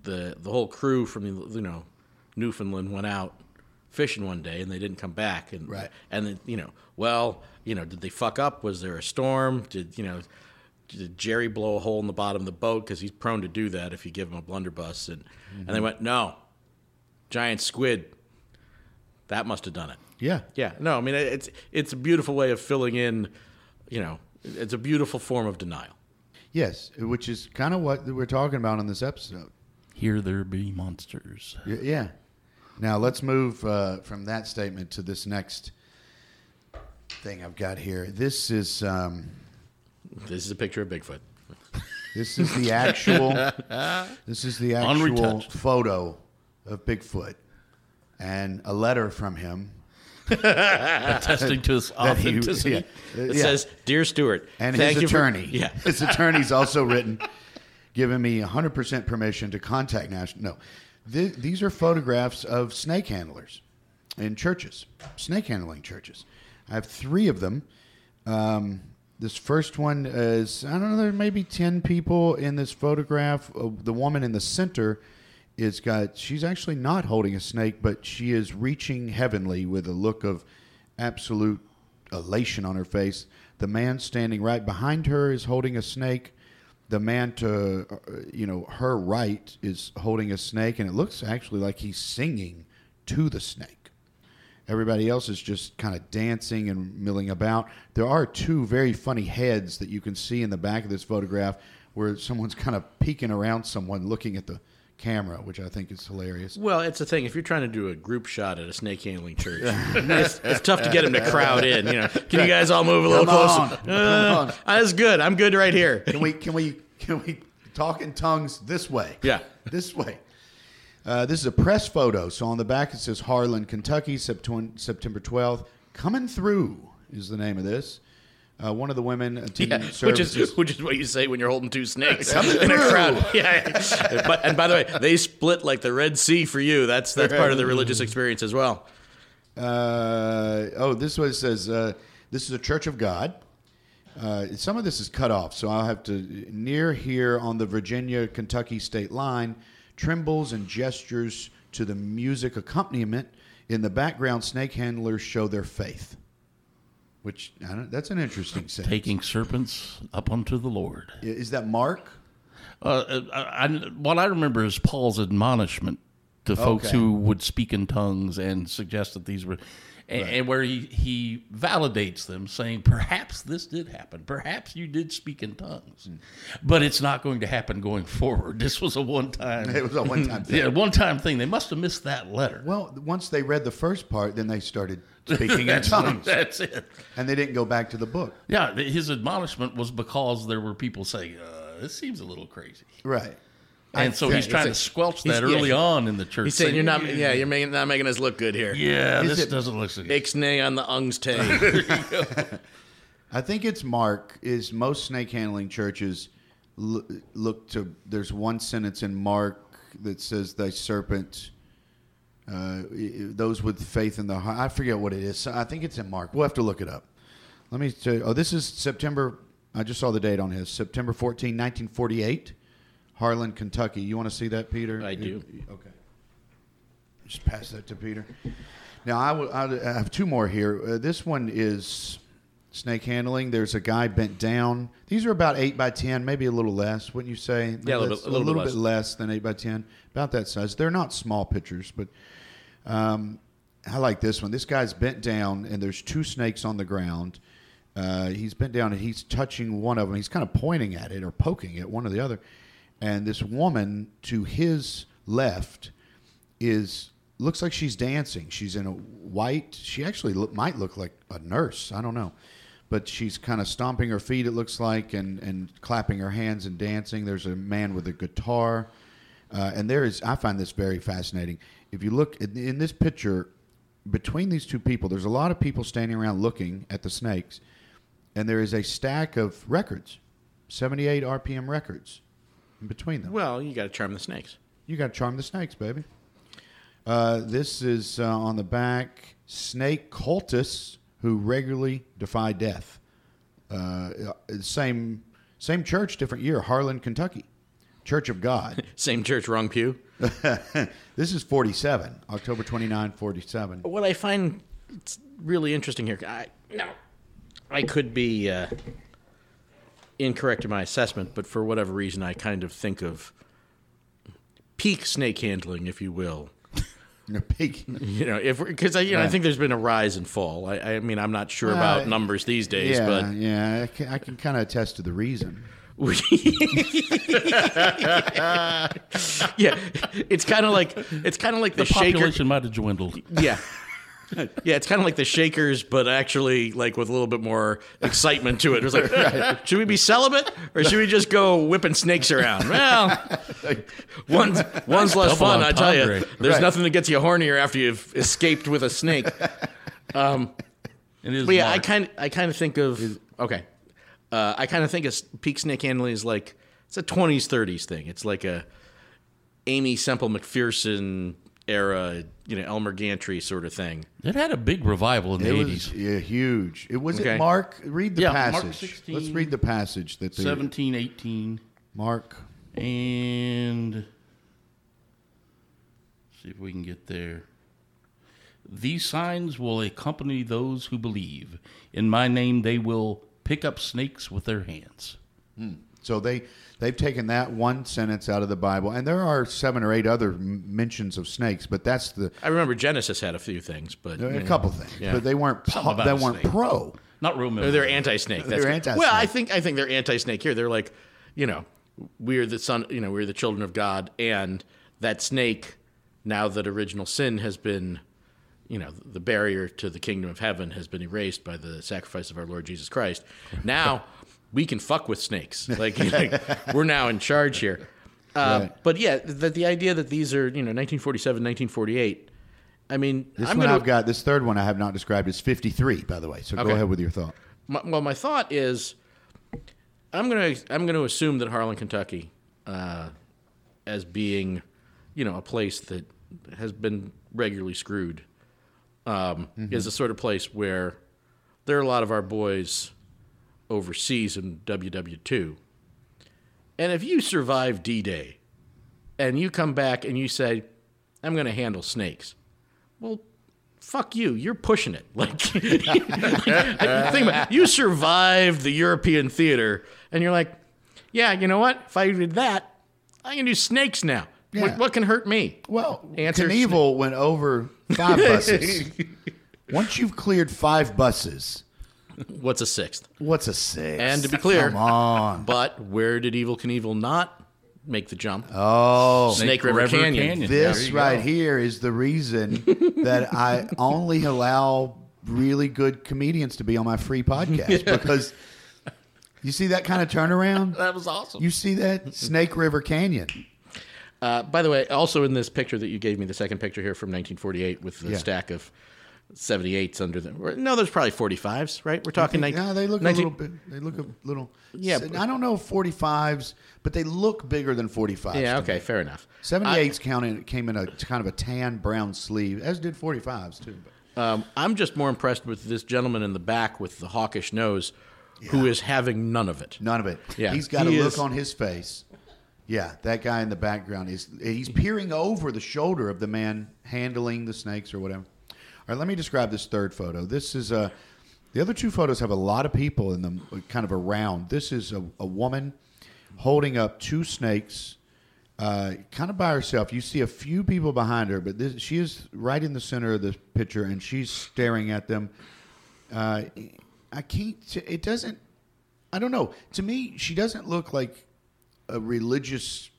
the the whole crew from you know Newfoundland went out fishing one day and they didn't come back. And Right. and then, you know well you know did they fuck up? Was there a storm? Did you know did Jerry blow a hole in the bottom of the boat? Because he's prone to do that if you give him a blunderbuss. And and they mm-hmm. went no. Giant squid. That must have done it. Yeah, yeah, no, I mean it's it's a beautiful way of filling in, you know, it's a beautiful form of denial. yes, which is kind of what we're talking about in this episode. Here there be monsters. Y- Yeah, Now let's move uh, from that statement to this next thing I've got here. This is um, This is a picture of Bigfoot. this is the actual (laughs) this is the actual photo of Bigfoot and a letter from him Attesting to his (laughs) that he authenticity. yeah, It yeah. says, "Dear Stuart, and thank his you for-" attorney. (laughs) yeah, his attorney's also written, giving me 100% permission to contact National. No, Th- these are photographs of snake handlers in churches, snake handling churches. I have three of them. Um, this first one is I don't know. There may be ten people in this photograph. Uh, the woman in the center is got. She's actually not holding a snake, but she is reaching heavenly with a look of absolute elation on her face. The man standing right behind her is holding a snake. The man to uh, you know her right is holding a snake, and it looks actually like he's singing to the snake. Everybody else is just kind of dancing and milling about. There are two very funny heads that you can see in the back of this photograph where someone's kind of peeking around someone looking at the camera, which I think is hilarious. Well, it's the thing. If you're trying to do a group shot at a snake handling church, (laughs) it's, it's tough to get them to crowd in. You know, can you guys all move a little Come closer? on, Uh, come on. That's good. I'm good right here. Can we can we can we talk in tongues this way? Yeah. this way. Uh, this is a press photo. So on the back it says Harlan, Kentucky, September 12th. Coming through is the name of this. Uh, one of the women Yeah, which is which is what you say when you're holding two snakes in a crowd. (laughs) Yeah. But, and by the way, they split like the Red Sea for you. That's that's part of the religious experience as well. Uh, oh, this one says uh, this is a Church of God. Uh, some of this is cut off, so I'll have to near here on the Virginia Kentucky state line. Trembles and gestures to the music accompaniment in the background. Snake handlers show their faith, which I don't, that's an interesting sentence. Taking serpents up unto the Lord. Is that Mark? Uh, I, I, what I remember is Paul's admonishment to folks Okay. who would speak in tongues and suggest that these were, and, and where he, he validates them, saying, perhaps this did happen. Perhaps you did speak in tongues, but it's not going to happen going forward. (laughs) This was a one time. It was a one-time (laughs) thing. Yeah, one time thing. They must have missed that letter. Well, once they read the first part, then they started (laughs) speaking in tongues, that's it. and they didn't go back to the book. Yeah, his admonishment was because there were people saying, uh, "This seems a little crazy," Right. And so yeah, he's trying to it's a- squelch he's- that yeah, early he- on in the church. He's saying you're not. Yeah, you're making not making us look good here. Yeah, Is this it- doesn't look so good. Ixnay on the ungs (laughs) tay. I think it's Mark. Is most snake handling churches l- look to? There's one sentence in Mark that says, "Thy serpent." Uh, those with faith in the heart. I forget what it is. I think it's in Mark. We'll have to look it up. Let me tell you. Oh, this is September. I just saw the date on his September 14, 1948, Harlan, Kentucky. You want to see that, Peter? I do. Okay. Just pass that to Peter. Now I will- I have two more here. Uh, this one is snake handling. There's a guy bent down. These are about eight by ten, maybe a little less. Wouldn't you say? Yeah, a little That's bit- a little bit bit less than eight by ten. About that size. They're not small pictures, but um, I like this one. This guy's bent down, and there's two snakes on the ground. Uh, he's bent down, and he's touching one of them. He's kind of pointing at it or poking at one or the other. And this woman to his left is looks like she's dancing. She's in a white. She actually might look like a nurse. I don't know, but she's kind of stomping her feet. It looks like and and clapping her hands and dancing. There's a man with a guitar, uh, and there is. I find this very fascinating. If you look in, in this picture, between these two people, there's a lot of people standing around looking at the snakes, and there is a stack of records, 78 RPM records, between them. well, you got to charm the snakes. You got to charm the snakes, baby. Uh, this is uh, on the back snake cultists who regularly defy death. Uh, same same church, different year. Harlan, Kentucky, Church of God. (laughs) Same church, wrong pew. (laughs) this is 47, October 29, 47. What I find it's really interesting here, I no, I could be uh, incorrect in my assessment, but for whatever reason, I kind of think of peak snake handling, if you will. (laughs) A pig. You know, if because I, you know, I think there's been a rise and fall. I, I mean, I'm not sure Uh, about numbers these days, yeah, but yeah, I can, I can kind of attest to the reason. (laughs) yeah, it's kind of like it's kind of like the, The shaker. population might have dwindled. Yeah. Yeah, it's kind of like the Shakers, but actually like with a little bit more excitement to it. It was like, should we be celibate or should we just go whipping snakes around? Well, one's one's less fun, I tell you. There's Right. nothing that gets you hornier after you've escaped with a snake. It is But yeah, I kind I kind of think of okay. Uh, I kind of think of peak snake handling is like it's a 20s 30s thing. It's like a Aimee Semple McPherson era, you know, Elmer Gantry sort of thing. It had a big revival in the 80s. yeah, huge. It was Okay. it Mark. Read the Yeah, Mark passage. 16, Let's read the passage that the 17, 18, Mark. and see if we can get there. These signs will accompany those who believe. In my name, they will pick up snakes with their hands. Hmm. So they they've taken that one sentence out of the Bible, and there are seven or eight other mentions of snakes, but that's the I remember Genesis had a few things, but a couple things. Yeah. But they weren't Something po- they weren't snake. pro. Not real Or they're anti-snake. That's They're anti-snake. Well, I think I think they're anti-snake here. They're like, you know, we're the son, you know, we're the children of God, and that snake, now that original sin has been, you know, the barrier to the kingdom of heaven has been erased by the sacrifice of our Lord Jesus Christ. Now we can fuck with snakes. (laughs) Like, like, we're now in charge here. Uh, Right. But yeah, the, the idea that these are, you know, 1947, 1948. I mean, This I'm one gonna I've got. This third one I have not described is fifty three. By the way, so Okay. go ahead with your thought. my, well, my thought is, I'm gonna I'm gonna assume that Harlan, Kentucky, uh, as being, you know, a place that has been regularly screwed, um, is a sort of place where there are a lot of our boys overseas in WW two, and if you survive D Day, and you come back and you say, I'm gonna handle snakes, well. Fuck you! You're pushing it. (laughs) Like, (laughs) think about it. You survived the European theater, and you're like, yeah, you know what? If I did that, I can do snakes now. Yeah. What, what can hurt me? Well, Answer Knievel went over five buses. (laughs) Once you've cleared five buses, What's a sixth? what's a six? And to be clear, come on. But where did Evel Knievel not make the jump? Oh, Snake River, Canyon. There this right go. here is the reason that I only allow really good comedians to be on my free podcast (laughs) because you see that kind of turnaround. That was awesome. You see that Snake River Canyon. Uh, by the way, also in this picture that you gave me, the second picture here from 1948 with the Yeah. stack of 78s under them. No, there's probably 45s, right? We're talking 19, Yeah, they look 19 a little bit. They look a little. Yeah, but- I don't know forty fives, but they look bigger than forty fives. Yeah, okay, fair enough. Seventy eights counted came in a kind of a tan brown sleeve, as did forty fives too. Um, I'm just more impressed with this gentleman in the back with the hawkish nose, who is having none of it. none of it. Yeah, he's got he a look on his face. Yeah, that guy in the background is he's peering over the shoulder of the man handling the snakes or whatever. All right, let me describe this third photo. This is a. The other two photos have a lot of people in them, kind of around. This is a, a woman holding up two snakes, uh, kind of by herself. You see a few people behind her, but this, she is right in the center of the picture, and she's staring at them. Uh, I can't. It doesn't. I don't know. To me, she doesn't look like a religious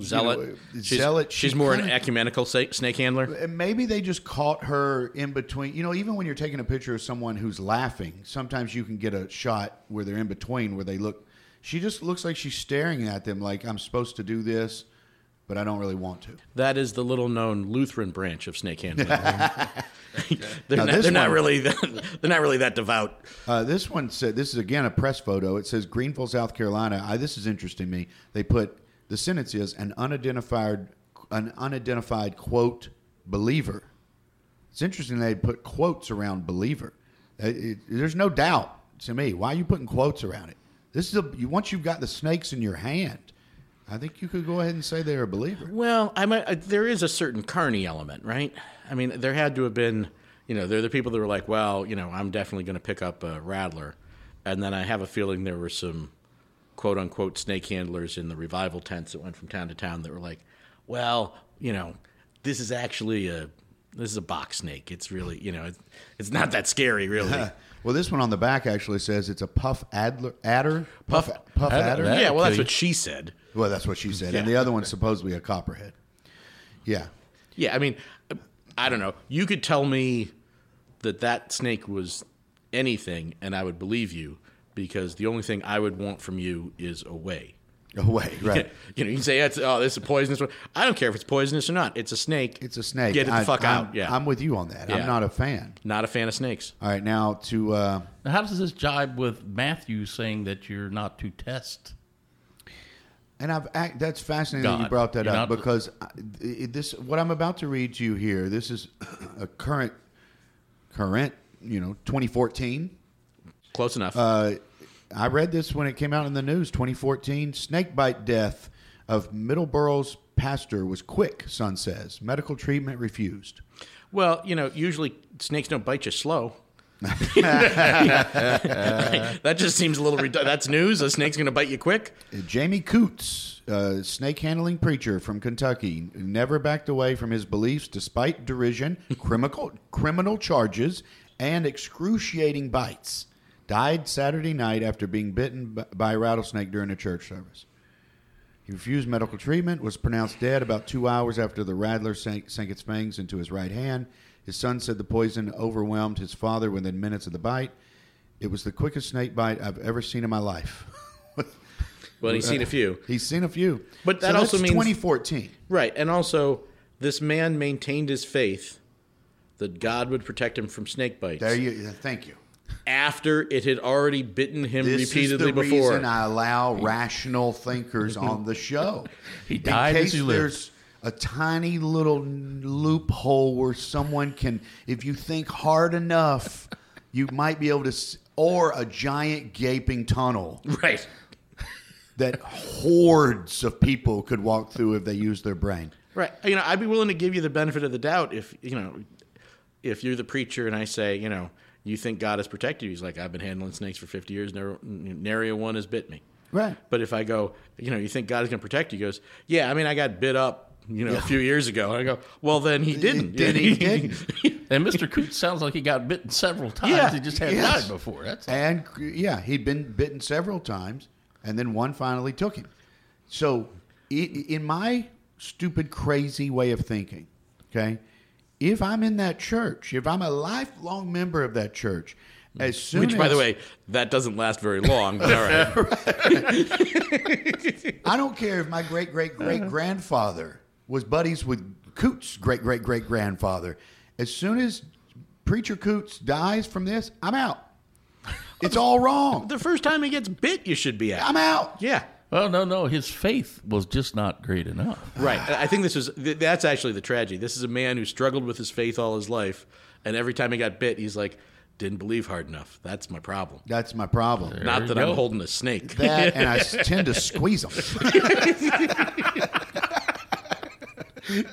Zealot. know, she's, zealot. She's She more an kinda- ecumenical snake handler. and maybe they just caught her in between. You know, even when you're taking a picture of someone who's laughing, sometimes you can get a shot where they're in between, where they look. She just looks like she's staring at them, like I'm supposed to do this, but I don't really want to. That is the little known Lutheran branch of snake handling. (laughs) (laughs) they're Now, not, they're not really that, (laughs) they're not really that devout. Uh, this one said, "This is again a press photo. It says Greenville, South Carolina. I, this is interesting to me. They put the sentence is an unidentified, an unidentified quote believer. It's interesting they put quotes around believer. Uh, it- there's no doubt to me. Why are you putting quotes around it? This is a once you've got the snakes in your hand. I think you could go ahead and say they're a believer. Well, I uh, there is a certain carny element, right? I mean, there had to have been, you know, they're the people that were like, well, you know, I'm definitely going to pick up a rattler, and then I have a feeling there were some quote unquote snake handlers in the revival tents that went from town to town that were like, well, you know, this is actually a this is a box snake. It's really, you know, it's, it's not that scary, really. (laughs) Well, this one on the back actually says it's a puff adler, adder. Puff, Puff- puff Adder- adder. yeah, well, that's what she said. Well, that's what she said. And the other one's supposedly a copperhead. Yeah. Yeah, I mean, I don't know. You could tell me that that snake was anything, and I would believe you because the only thing I would want from you is away. Away. (laughs) Right. (laughs) You know, you can say, it's, "Oh, this is a poisonous one." I don't care if it's poisonous or not. It's a snake. It's a snake. Get it the I- fuck I'm- out. Yeah, I'm with you on that. I'm not a fan. not a fan of snakes. All right, now to uh, Now, How does this jibe with Matthew saying that you're not to test? and I've act, that's fascinating that you brought that You're up because I, this what I'm about to read to you here. This is (clears throat) a current, current, you know, 2014. Close enough. Uh, I read this when it came out in the news. 2014 snakebite death of Middlesboro pastor was quick. Son says medical treatment refused. well, you know, usually snakes don't bite you slow. (laughs) that just seems a little. Redu- that's news. A snake's going to bite you quick. Jamie Coots, a snake handling preacher from Kentucky, never backed away from his beliefs despite derision, (laughs) criminal, criminal charges, and excruciating bites. Died Saturday night after being bitten by a rattlesnake during a church service. He refused medical treatment, was pronounced dead about two hours after the rattler sank, sank its fangs into his right hand. His son said the poison overwhelmed his father within minutes of the bite. It was the quickest snake bite I've ever seen in my life. (laughs) Well, he's seen a few. (laughs) He's seen a few. But that So also means- 2014. Right. And also, this man maintained his faith that God would protect him from snake bites There you. Thank you. After it had already bitten him This repeatedly is the before. reason I allow rational thinkers on the show. (laughs) He died in as case he lived. there's a tiny little loophole where someone can, if you think hard enough, you might be able to, or a giant gaping tunnel right. that hordes of people could walk through if they use their brain. Right. You know, I'd be willing to give you the benefit of the doubt if, you know, if you're the preacher and I say, you know, you think God has protected you. He's like, I've been handling snakes for 50 years. Never, nary a one has bit me. Right. But if I go, you know, you think God is going to protect you? He goes, yeah, I mean, I got bit up, you know, a few years ago. And I go, well, then he didn't. Did he? (laughs) Didn't. And Mr. Coots sounds like he got bitten several times. Yeah, he just hadn't yes. died before. That's And yeah, he'd been bitten several times, and then one finally took him. So, in my stupid, crazy way of thinking, okay, if I'm in that church, if I'm a lifelong member of that church, hmm. as soon Which, by the way, that doesn't last very long. All right. (laughs) (laughs) I don't care if my great great great uh-huh. grandfather was buddies with Coots' great great great grandfather. As soon as preacher Coots dies from this, I'm out. It's all wrong. the first time he gets bit, you should be out. I'm out. Yeah. Well, no, no. His faith was just not great enough. Right. I think this is that's actually the tragedy. This is a man who struggled with his faith all his life, and every time he got bit, he's like, "Didn't believe hard enough." That's my problem. That's my problem. Not that go. I'm holding a snake. that (laughs) and I tend to squeeze them. (laughs)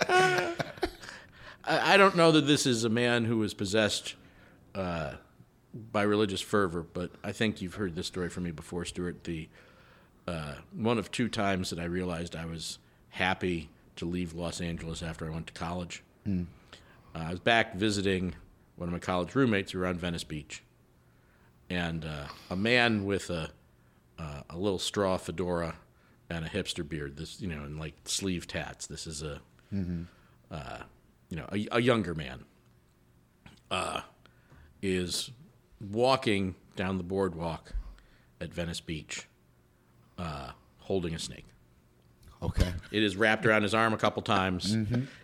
I, I don't know that this is a man who was possessed uh, by religious fervor, but I think you've heard this story from me before, Stuart. The uh, one of two times that I realized I was happy to leave Los Angeles after I went to college. Uh, I was back visiting one of my college roommates who were on Venice Beach, and uh, a man with a uh, a little straw fedora and a hipster beard. This, you know, and like sleeve tats. This is a uh, you know, a, a younger man, uh, is walking down the boardwalk at Venice Beach, uh, holding a snake. Okay. It is wrapped around his arm a couple times.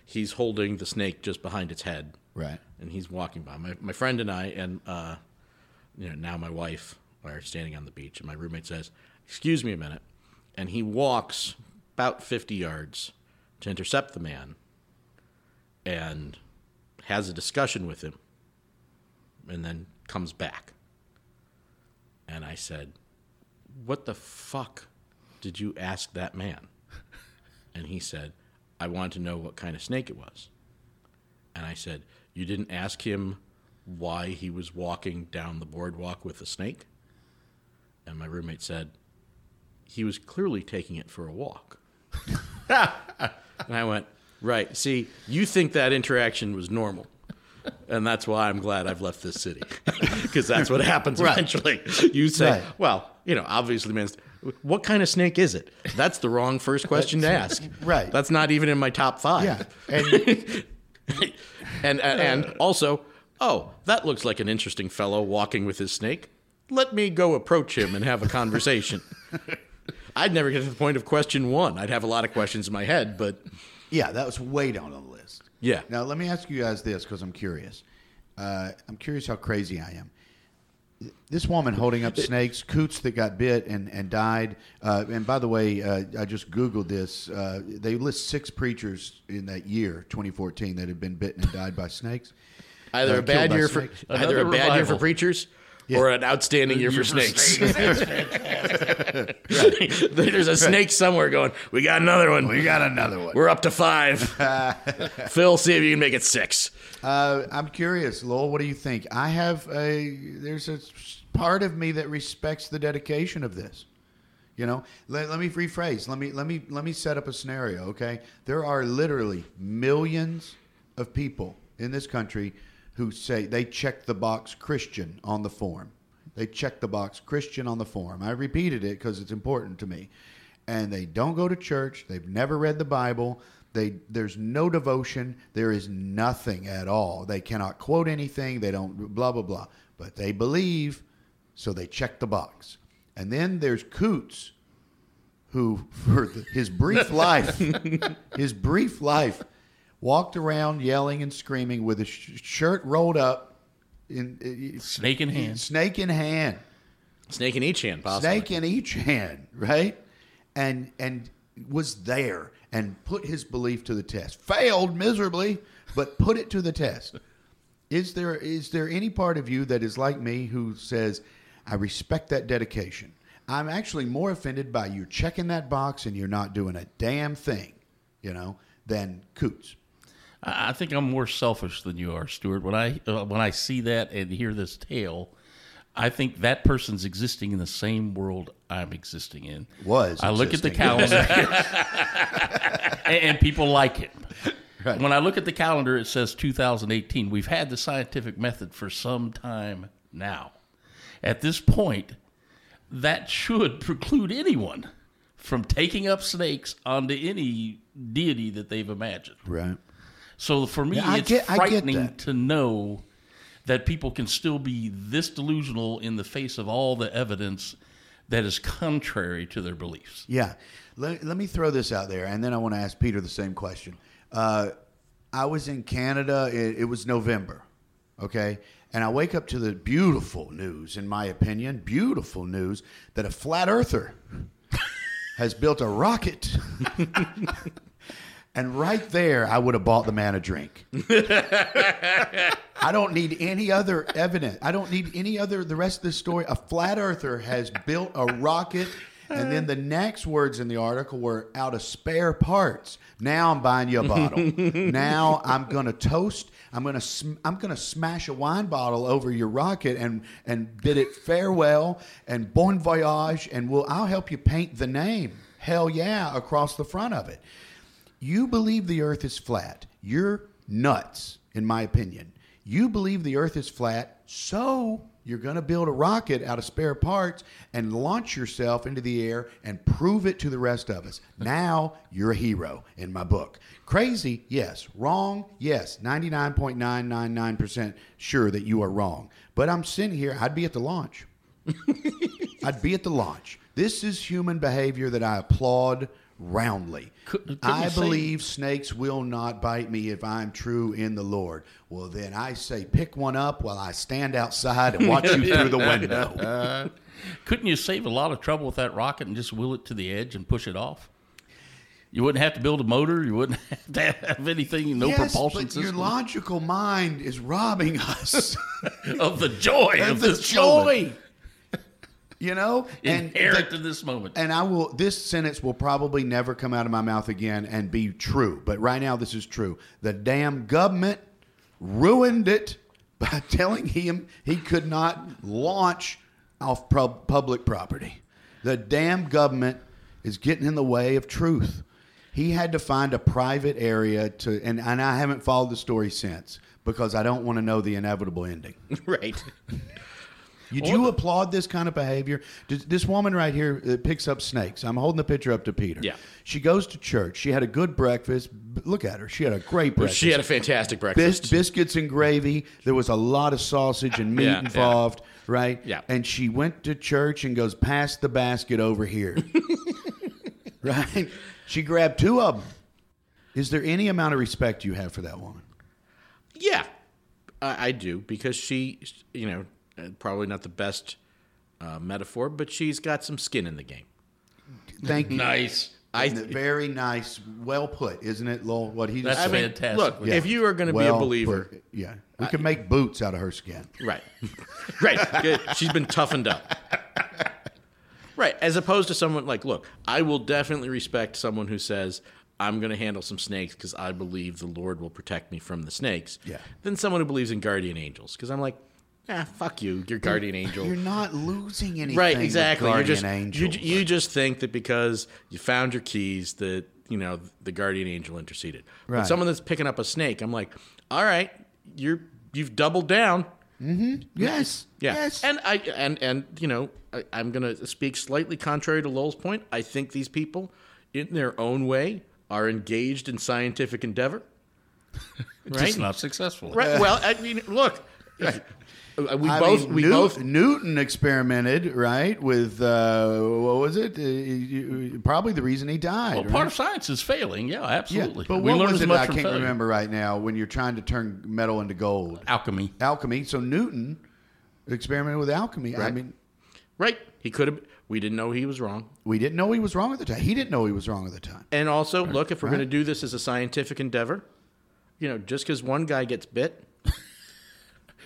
He's holding the snake just behind its head, Right. and he's walking by. My, my friend and I, and uh, you know, now my wife are standing on the beach, and my roommate says, "Excuse me a minute," and he walks about fifty yards to intercept the man, and has a discussion with him, and then comes back. And I said, "What the fuck did you ask that man?" And he said, "I wanted to know what kind of snake it was." And I said, You didn't ask him why he was walking down the boardwalk with a snake? And my roommate said, He was clearly taking it for a walk. and I went, Right. See, you think that interaction was normal. And that's why I'm glad I've left this city. (laughs) Because that's what happens Right. eventually. You say, Right. well, you know, obviously, man, what kind of snake is it? That's the wrong first question to ask. (laughs) Right. That's not even in my top five. Yeah, (laughs) and And, and, and also, oh, that looks like an interesting fellow walking with his snake. Let me go approach him and have a conversation. (laughs) I'd never get to the point of question one. I'd have a lot of questions in my head, but yeah, that was way down on the list. Yeah. Now let me ask you guys this because I'm curious. Uh, I'm curious how crazy I am. This woman holding up snakes, coots that got bit and, and died. Uh, and by the way, uh, I just Googled this. Uh, they list six preachers in that year, 2014, that had been bitten and died by snakes. either Uh, a bad year for snakes. either a Another bad year for revival. Preachers or an outstanding year, for snakes. (laughs) There's a snake somewhere going. We got another one. We got another one. We're up to five. (laughs) Phil, see if you can make it six. Uh, I'm curious, Lowell. What do you think? I have a there's a part of me that respects the dedication of this. You know, let, let me rephrase. Let me let me let me set up a scenario. Okay, there are literally millions of people in this country who say they check the box Christian on the form. They check the box Christian on the form. I repeated it because it's important to me. And they don't go to church. They've never read the Bible. They there's no devotion. There is nothing at all. They cannot quote anything. They don't blah blah blah. But they believe, so they check the box. And then there's Coots, who for the, his brief (laughs) life, his brief life, walked around yelling and screaming with his sh- shirt rolled up, in uh, Snake in hand. snake in hand, Snake in each hand, possibly. snake in each hand, right? And and was there and put his belief to the test. Failed miserably, but put it to the test. Is there is there any part of you that is like me who says, I respect that dedication? I'm actually more offended by you checking that box and you're not doing a damn thing, you know, than Coots. I think I'm more selfish than you are, Stuart. When I uh, when I see that and hear this tale, I think that person's existing in the same world I'm existing in. Was I look at the calendar, (laughs) (laughs) and, and people like it. When I look at the calendar, it says 2018. We've had the scientific method for some time now. At this point, that should preclude anyone from taking up snakes onto any deity that they've imagined. Right. So for me, Yeah, it's get- frightening to know that people can still be this delusional in the face of all the evidence that is contrary to their beliefs. Yeah. Let, let me throw this out there, and then I want to ask Peter the same question. Uh, I was in Canada, it, it was November, okay? And I wake up to the beautiful news, in my opinion, beautiful news that a flat earther (laughs) has built a rocket. (laughs) and right there, I would have bought the man a drink. (laughs) I don't need any other evidence. I don't need any other. The rest of the story. A flat earther has built a rocket, and then the next words in the article were out of spare parts. Now I'm buying you a bottle. (laughs) now I'm gonna toast. I'm gonna sm- I'm gonna smash a wine bottle over your rocket and and bid it farewell and bon voyage, and we'll I'll help you paint the name. Hell yeah, across the front of it. You believe the earth is flat. You're nuts, in my opinion. You believe the earth is flat, so you're going to build a rocket out of spare parts and launch yourself into the air and prove it to the rest of us. (laughs) Now you're a hero in my book. Crazy, yes. Wrong, yes. 99.999% sure that you are wrong. But I'm sitting here, I'd be at the launch. (laughs) I'd be at the launch. This is human behavior that I applaud roundly. Could- couldn't I you say- believe snakes will not bite me if I'm true in the Lord. Well, then I say, pick one up while I stand outside and watch you through the window. (laughs) Couldn't you save a lot of trouble with that rocket and just wheel it to the edge and push it off? You wouldn't have to build a motor. You wouldn't (laughs) have to have anything, no yes, propulsion but your logical mind is robbing us (laughs) of the joy of, of the this moment. You know, and Inherent the- this moment. and I will. This sentence will probably never come out of my mouth again and be true. But right now, this is true. The damn government ruined it by (laughs) telling him he could not launch off pub- public property. The damn government is getting in the way of truth. He had to find a private area to, and, and I haven't followed the story since because I don't want to know the inevitable ending. (laughs) right. Would you applaud this kind of behavior? This woman right here uh, picks up snakes. I'm holding the picture up to Peter. Yeah. She goes to church. She had a good breakfast. Look at her. She had a great breakfast. She had a fantastic Bis- breakfast. biscuits and gravy. There was a lot of sausage and meat Yeah, yeah. involved, right? Yeah. And she went to church and goes, pass the basket over here. (laughs) right? She grabbed two of them. Is there any amount of respect you have for that woman? Yeah, I, I do because she, you know, probably not the best uh, metaphor, but she's got some skin in the game. Thank you. Nice. I Very nice. Well put, isn't it, Lowell? What he That's just I mean, fantastic. look, Yeah. if you are going to be a believer, put. Yeah. We can make boots out of her skin. right, (laughs) right, good. she's been toughened up. Right, as opposed to someone like, look, I will definitely respect someone who says, I'm going to handle some snakes because I believe the Lord will protect me from the snakes. Yeah. Than someone who believes in guardian angels because I'm like, ah, fuck you, your guardian angel. You're not losing anything. right with exactly you're just angels. You, you just think that because you found your keys that you know the guardian angel interceded but someone that's picking up a snake i'm like all right you're you've doubled down yes. yeah Yes. and i and and you know I, i'm gonna speak slightly contrary to lowell's point i think these people in their own way are engaged in scientific endeavor (laughs) right Just not successful. right well i mean look we I both mean, we Newt- both Newton experimented right with uh, what was it? Uh, you- probably the reason he died. Well, right? part of science is failing. Yeah, yeah, absolutely. but we what was as it? much I can't failure. remember right now. When you're trying to turn metal into gold, Alchemy. alchemy. So Newton experimented with alchemy. I Right. mean, right he could have we didn't know he was wrong we didn't know he was wrong at the time. He didn't know he was wrong at the time. And also, look, if we're Right. going to do this as a scientific endeavor, you know, just because one guy gets bit,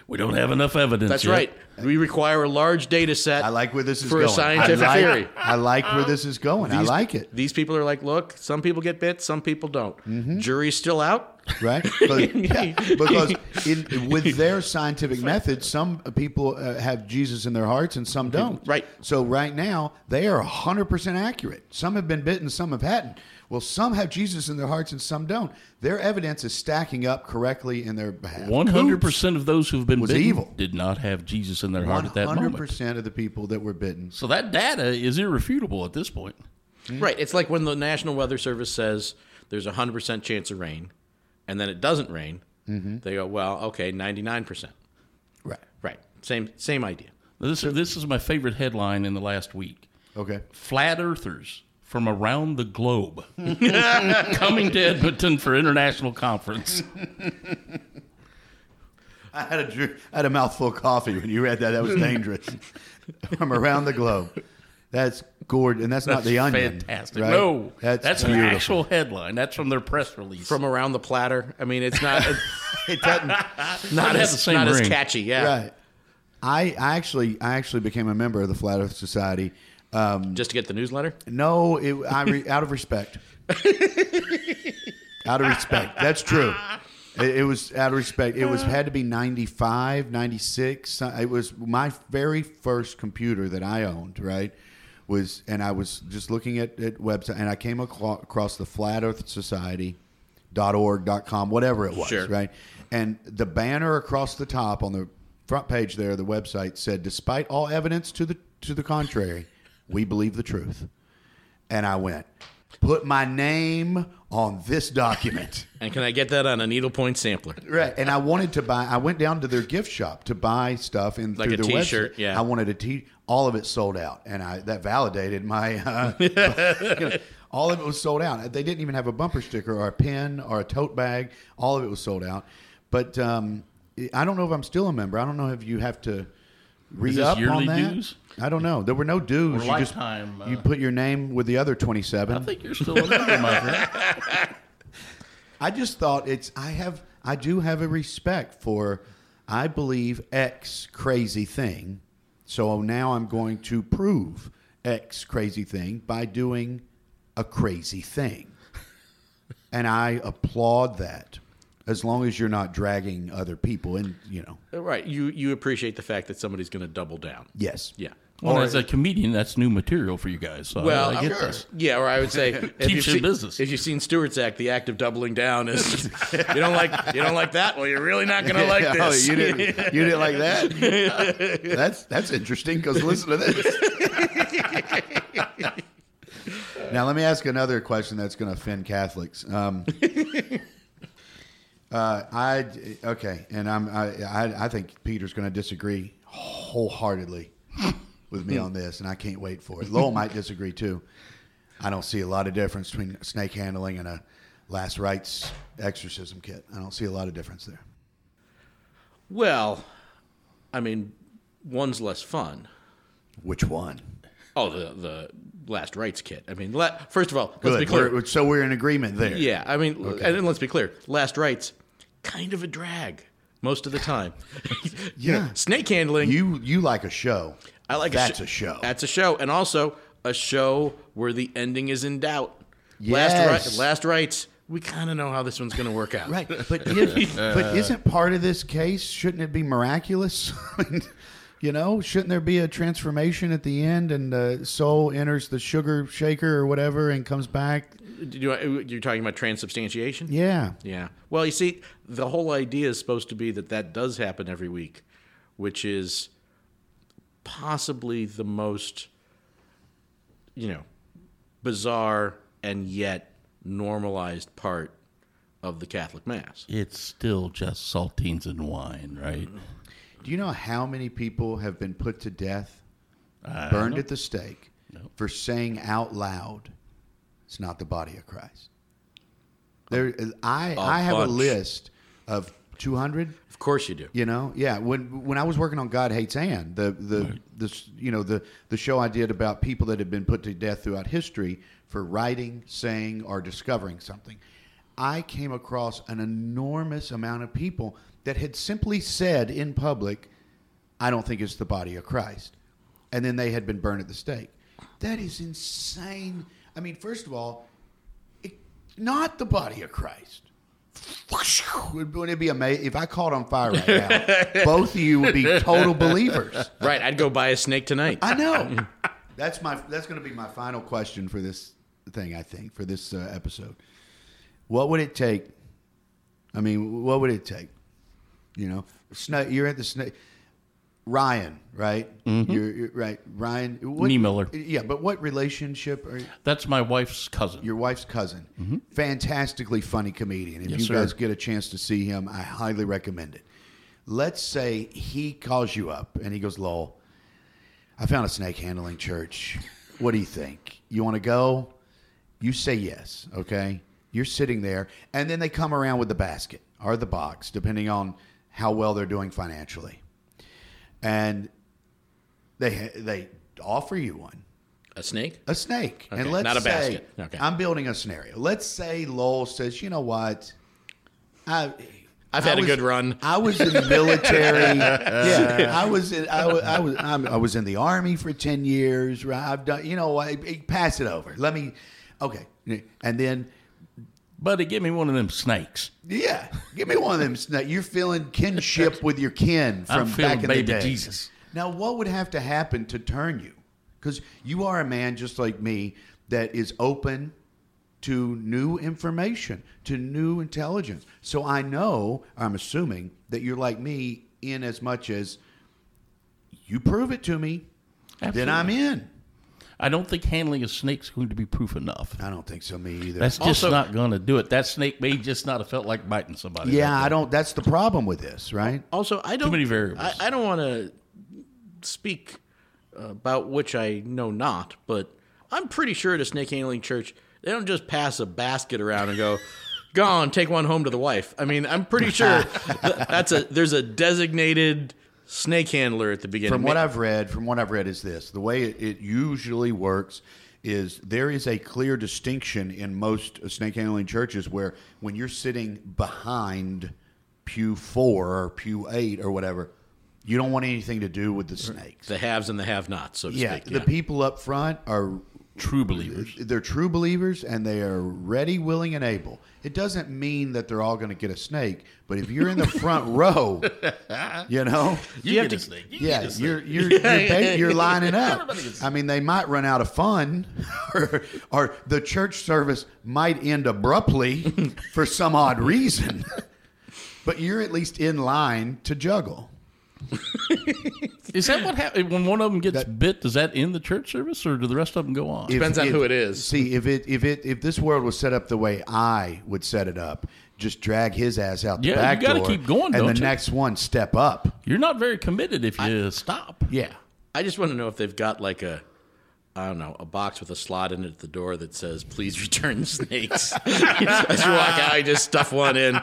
We don't have enough evidence. that's yet. right. We require a large data set. I like where this is for a going. scientific I like, theory. I like where this is going. I like it. These people are like, look, some people get bit, some people don't. Mm-hmm. Jury's still out. right? (laughs) Because, (laughs) yeah, because in, with (laughs) their scientific methods, some people uh, have Jesus in their hearts and some don't. Right. So right now they are hundred percent accurate. Some have been bitten, some have hadn't. Well, some have Jesus in their hearts and some don't. Their evidence is stacking up correctly in their behalf. One hundred percent of those who've been bitten evil. did not have Jesus in their heart at that moment. One hundred percent of the people that were bitten. So that data is irrefutable at this point. Right. It's like when the National Weather Service says there's a 100% chance of rain, and then it doesn't rain. Mm-hmm. They go, well, okay, 99%. Right. Right. Same, same idea. This, this is my favorite headline in the last week. Okay. Flat Earthers from around the globe (laughs) coming to Edmonton for international conference. I had a dr- I had a mouthful of coffee when you read that. That was dangerous. (laughs) From around the globe. That's gorgeous, and that's, not the onion. Fantastic. right? No, that's, that's, an actual headline. That's from their press release. From around the platter. I mean, it's not, (laughs) It doesn't. not, Doesn't have as, the same not as catchy. Yeah. Right. I, I actually I actually became a member of the Flat Earth Society. Um, Just to get the newsletter? no, it, I re, out of respect. (laughs) out of respect. That's true. It, it was out of respect. It was had to be 95, 96. It was my very first computer that I owned, right? Was and I was just looking at, at website and I came across the Flat Earth Society dot org dot com whatever it was Sure. right and the banner across the top on the front page there the website said despite all evidence to the to the contrary we believe the truth. And i went put my name on this document. (laughs) And can I get that on a needlepoint sampler? right. And i wanted to buy i went down to their gift shop to buy stuff and Like through a their t-shirt, website. yeah. i wanted a t all of it sold out. And i that validated my uh, (laughs) all of it was sold out. They didn't even have a bumper sticker or a pin or a tote bag. All of it was sold out. But um, i don't know if i'm still a member. I don't know if you have to re this up on that. dues? I don't know there were no dues Or you just lifetime, uh, you put your name with the other 27 I think you're still a member, my friend. (laughs) I just thought it's I have I do have a respect for I believe X crazy thing. So now I'm going to prove X crazy thing by doing a crazy thing. And I applaud that. as long as you're not dragging other people and you know Right. You you appreciate the fact that somebody's going to double down. yes Yeah. Well, as a comedian, that's new material for you guys. So Well, I, I get I'm- this. Yeah, or I would say (laughs) if Keeps you've you seen, business. If you've seen Stewart's act, the act of doubling down is (laughs) you don't like you don't like that. Well, you're really not going to like oh, this. you didn't you didn't like that (laughs) that's that's interesting because listen to this now let me ask another question that's going to offend catholics um, uh, I okay and I'm I, I, I think Peter's going to disagree wholeheartedly with me on this and I can't wait for it Lowell might disagree too I don't see a lot of difference between snake handling and a last rites exorcism kit I don't see a lot of difference there Well, I mean, one's less fun. Which one? Oh, the the last rites kit. I mean, la- first of all, let's Good. be clear. We're- so we're in agreement there. Yeah, I mean, and then let's be clear. Last rites, kind of a drag most of the time. (laughs) Yeah. (laughs) snake handling. You you like a show. I like that's a, a, show. That's a show, and also a show where the ending is in doubt. Yes. Last ri- last rites. We kind of know how this one's going to work out. right. (laughs) But if, but isn't part of this case shouldn't it be miraculous? I mean, you know, shouldn't there be a transformation at the end and the soul enters the sugar shaker or whatever and comes back? You, uh, you're talking about transubstantiation. Yeah. Yeah. Well, you see, the whole idea is supposed to be that that does happen every week, which is possibly the most, you know, bizarre and yet normalized part of the Catholic Mass. It's still just saltines and wine, right? Do you know how many people have been put to death, burned at the stake, for saying out loud, "It's not the body of Christ"? There, I I have a list of two hundred. Of course you do. You know, yeah. When when I was working on God Hates Ann, the the this you know the the show I did about people that had been put to death throughout history for writing, saying, or discovering something, I came across an enormous amount of people that had simply said in public, "I don't think it's the body of Christ," and then they had been burned at the stake. That is insane. I mean, first of all, it, not the body of Christ. (laughs) Wouldn't it be amazing if I caught on fire right now? (laughs) both of you would be total believers. Right. I'd go buy a snake tonight. I know. (laughs) That's my. That's going to be my final question for this thing. I think for this uh, episode. What would it take? I mean, what would it take? You know, snake. You're at the snake. Ryan, right? Mm-hmm. You're, you're right. Ryan. What, Niemiller. Yeah, but what relationship are you? That's my wife's cousin. your wife's cousin. Mm-hmm. Fantastically funny comedian. If Yes, you sir. guys get a chance to see him, I highly recommend it. Let's say he calls you up and he goes, Lowell, I found a snake handling church. What do you think? You want to go? You say yes, okay? You're sitting there, and then they come around with the basket or the box, depending on how well they're doing financially. And they they offer you one a snake? a snake. and let's not a say basket. Okay. I'm building a scenario. Let's say Lowell says, you know what? I I've I had a good run. I was in the military. (laughs) yeah, I was in. I was. I was, I'm, I was in the army for ten years. Right? I've done. You know, I, pass it over. Let me. Okay, and then Buddy, give me one of them snakes. yeah, give me one of them. snakes. You're feeling kinship (laughs) with your kin from back in baby the day. Jesus. Now, what would have to happen to turn you? Because you are a man just like me that is open to new information, to new intelligence. So I know, I'm assuming that you're like me in as much as you prove it to me, then I'm in. I don't think handling a snake's going to be proof enough. I don't think so, me either. That's just Also- not going to do it. That snake may just not have felt like biting somebody. yeah, that I don't. That's the problem with this, right? Also, I don't. Too many variables. I, I don't want to speak uh, about which I know not, but I'm pretty sure at a snake handling church they don't just pass a basket around and go, (laughs) "Go on, take one home to the wife." I mean, I'm pretty sure (laughs) that's a there's a designated snake handler at the beginning. From what I've read, from what I've read, is this: the way it, it usually works is there is a clear distinction in most snake handling churches where when you're sitting behind pew four or pew eight or whatever, you don't want anything to do with the snakes. the haves and the have-nots, so to Yeah, speak. the people up front are True believers. they're true believers and they are ready, willing, and able. It doesn't mean that they're all going to get a snake, but if you're in the front (laughs) row, you know, You, You have get a to- snake. You yeah, get a snake. you're you're (laughs) you're, ba- you're lining up. I mean, they might run out of fun, (laughs) or, or the church service might end abruptly for some odd reason. But you're at least in line to juggle. (laughs) Is that what happens when one of them gets That- bit? Does that end the church service, or do the rest of them go on? If- Depends on if- who it is. See, if it if it if this world was set up the way I would set it up, just drag his ass out the Yeah, you back gotta door, keep going, and don't the you? next one step up. You're not very committed if you stop. Yeah. I just want to know if they've got like a, I don't know, a box with a slot in it at the door that says "Please return snakes." (laughs) As you walk out, (laughs) you just stuff one in.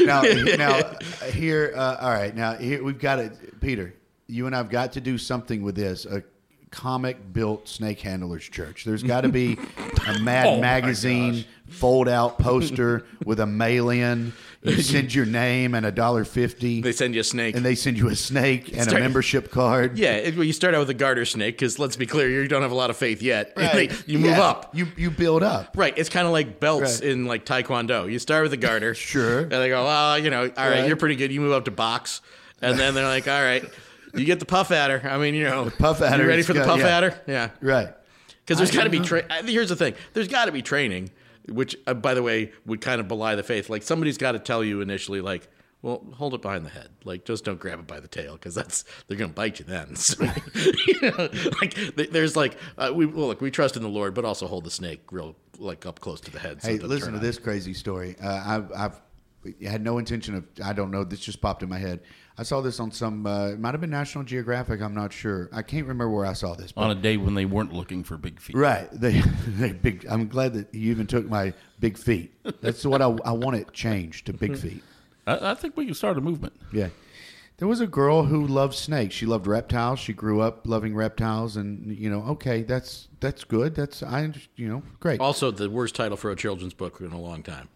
Now, (laughs) now here, uh, all right. Now here we've got it, Peter. You and I've got to do something with this. A comic built snake handlers church. There's got to be (laughs) a Mad Oh, Magazine fold out poster with a mail in. You (laughs) send your name and a dollar fifty, They send you a snake. and they send you a snake and a membership card. yeah, it, well, you start out with a garter snake because let's be clear, you don't have a lot of faith yet. (laughs) Right. you move Yeah. up. You you build up. Right, it's kind of like belts Right. in like Taekwondo. You start with a garter, (laughs) Sure. and they go, "Well, you know, all right, Right. you're pretty good." You move up to box, and then they're like, "All right, you get the puff adder." I mean, you know, puff adder You ready for the good, puff yeah. adder? Yeah, Right. because there's got to be tra- Here's the thing: there's got to be training, which, uh, by the way, would kind of belie the faith. Like somebody's got to tell you initially, like. Well, hold it behind the head. Like, just don't grab it by the tail because that's they're gonna bite you then. (laughs) So, you know, like there's like uh, we well, look, we trust in the Lord, but also hold the snake real like up close to the head. so Hey, doesn't listen to this crazy story. Uh, I've, I've had no intention of. I don't know. This just popped in my head. I saw this on some. Uh, it might have been National Geographic. I'm not sure. I can't remember where I saw this. But on a day when they weren't looking for big feet. Right. (laughs) They, they big. I'm glad that you even took my big feet. That's what I, I want it changed to big feet. I, I think we can start a movement. Yeah. There was a girl who loved snakes. She loved reptiles. She grew up loving reptiles, and you know, okay, that's that's good. That's I, under- you know, great. Also, the worst title for a children's book in a long time.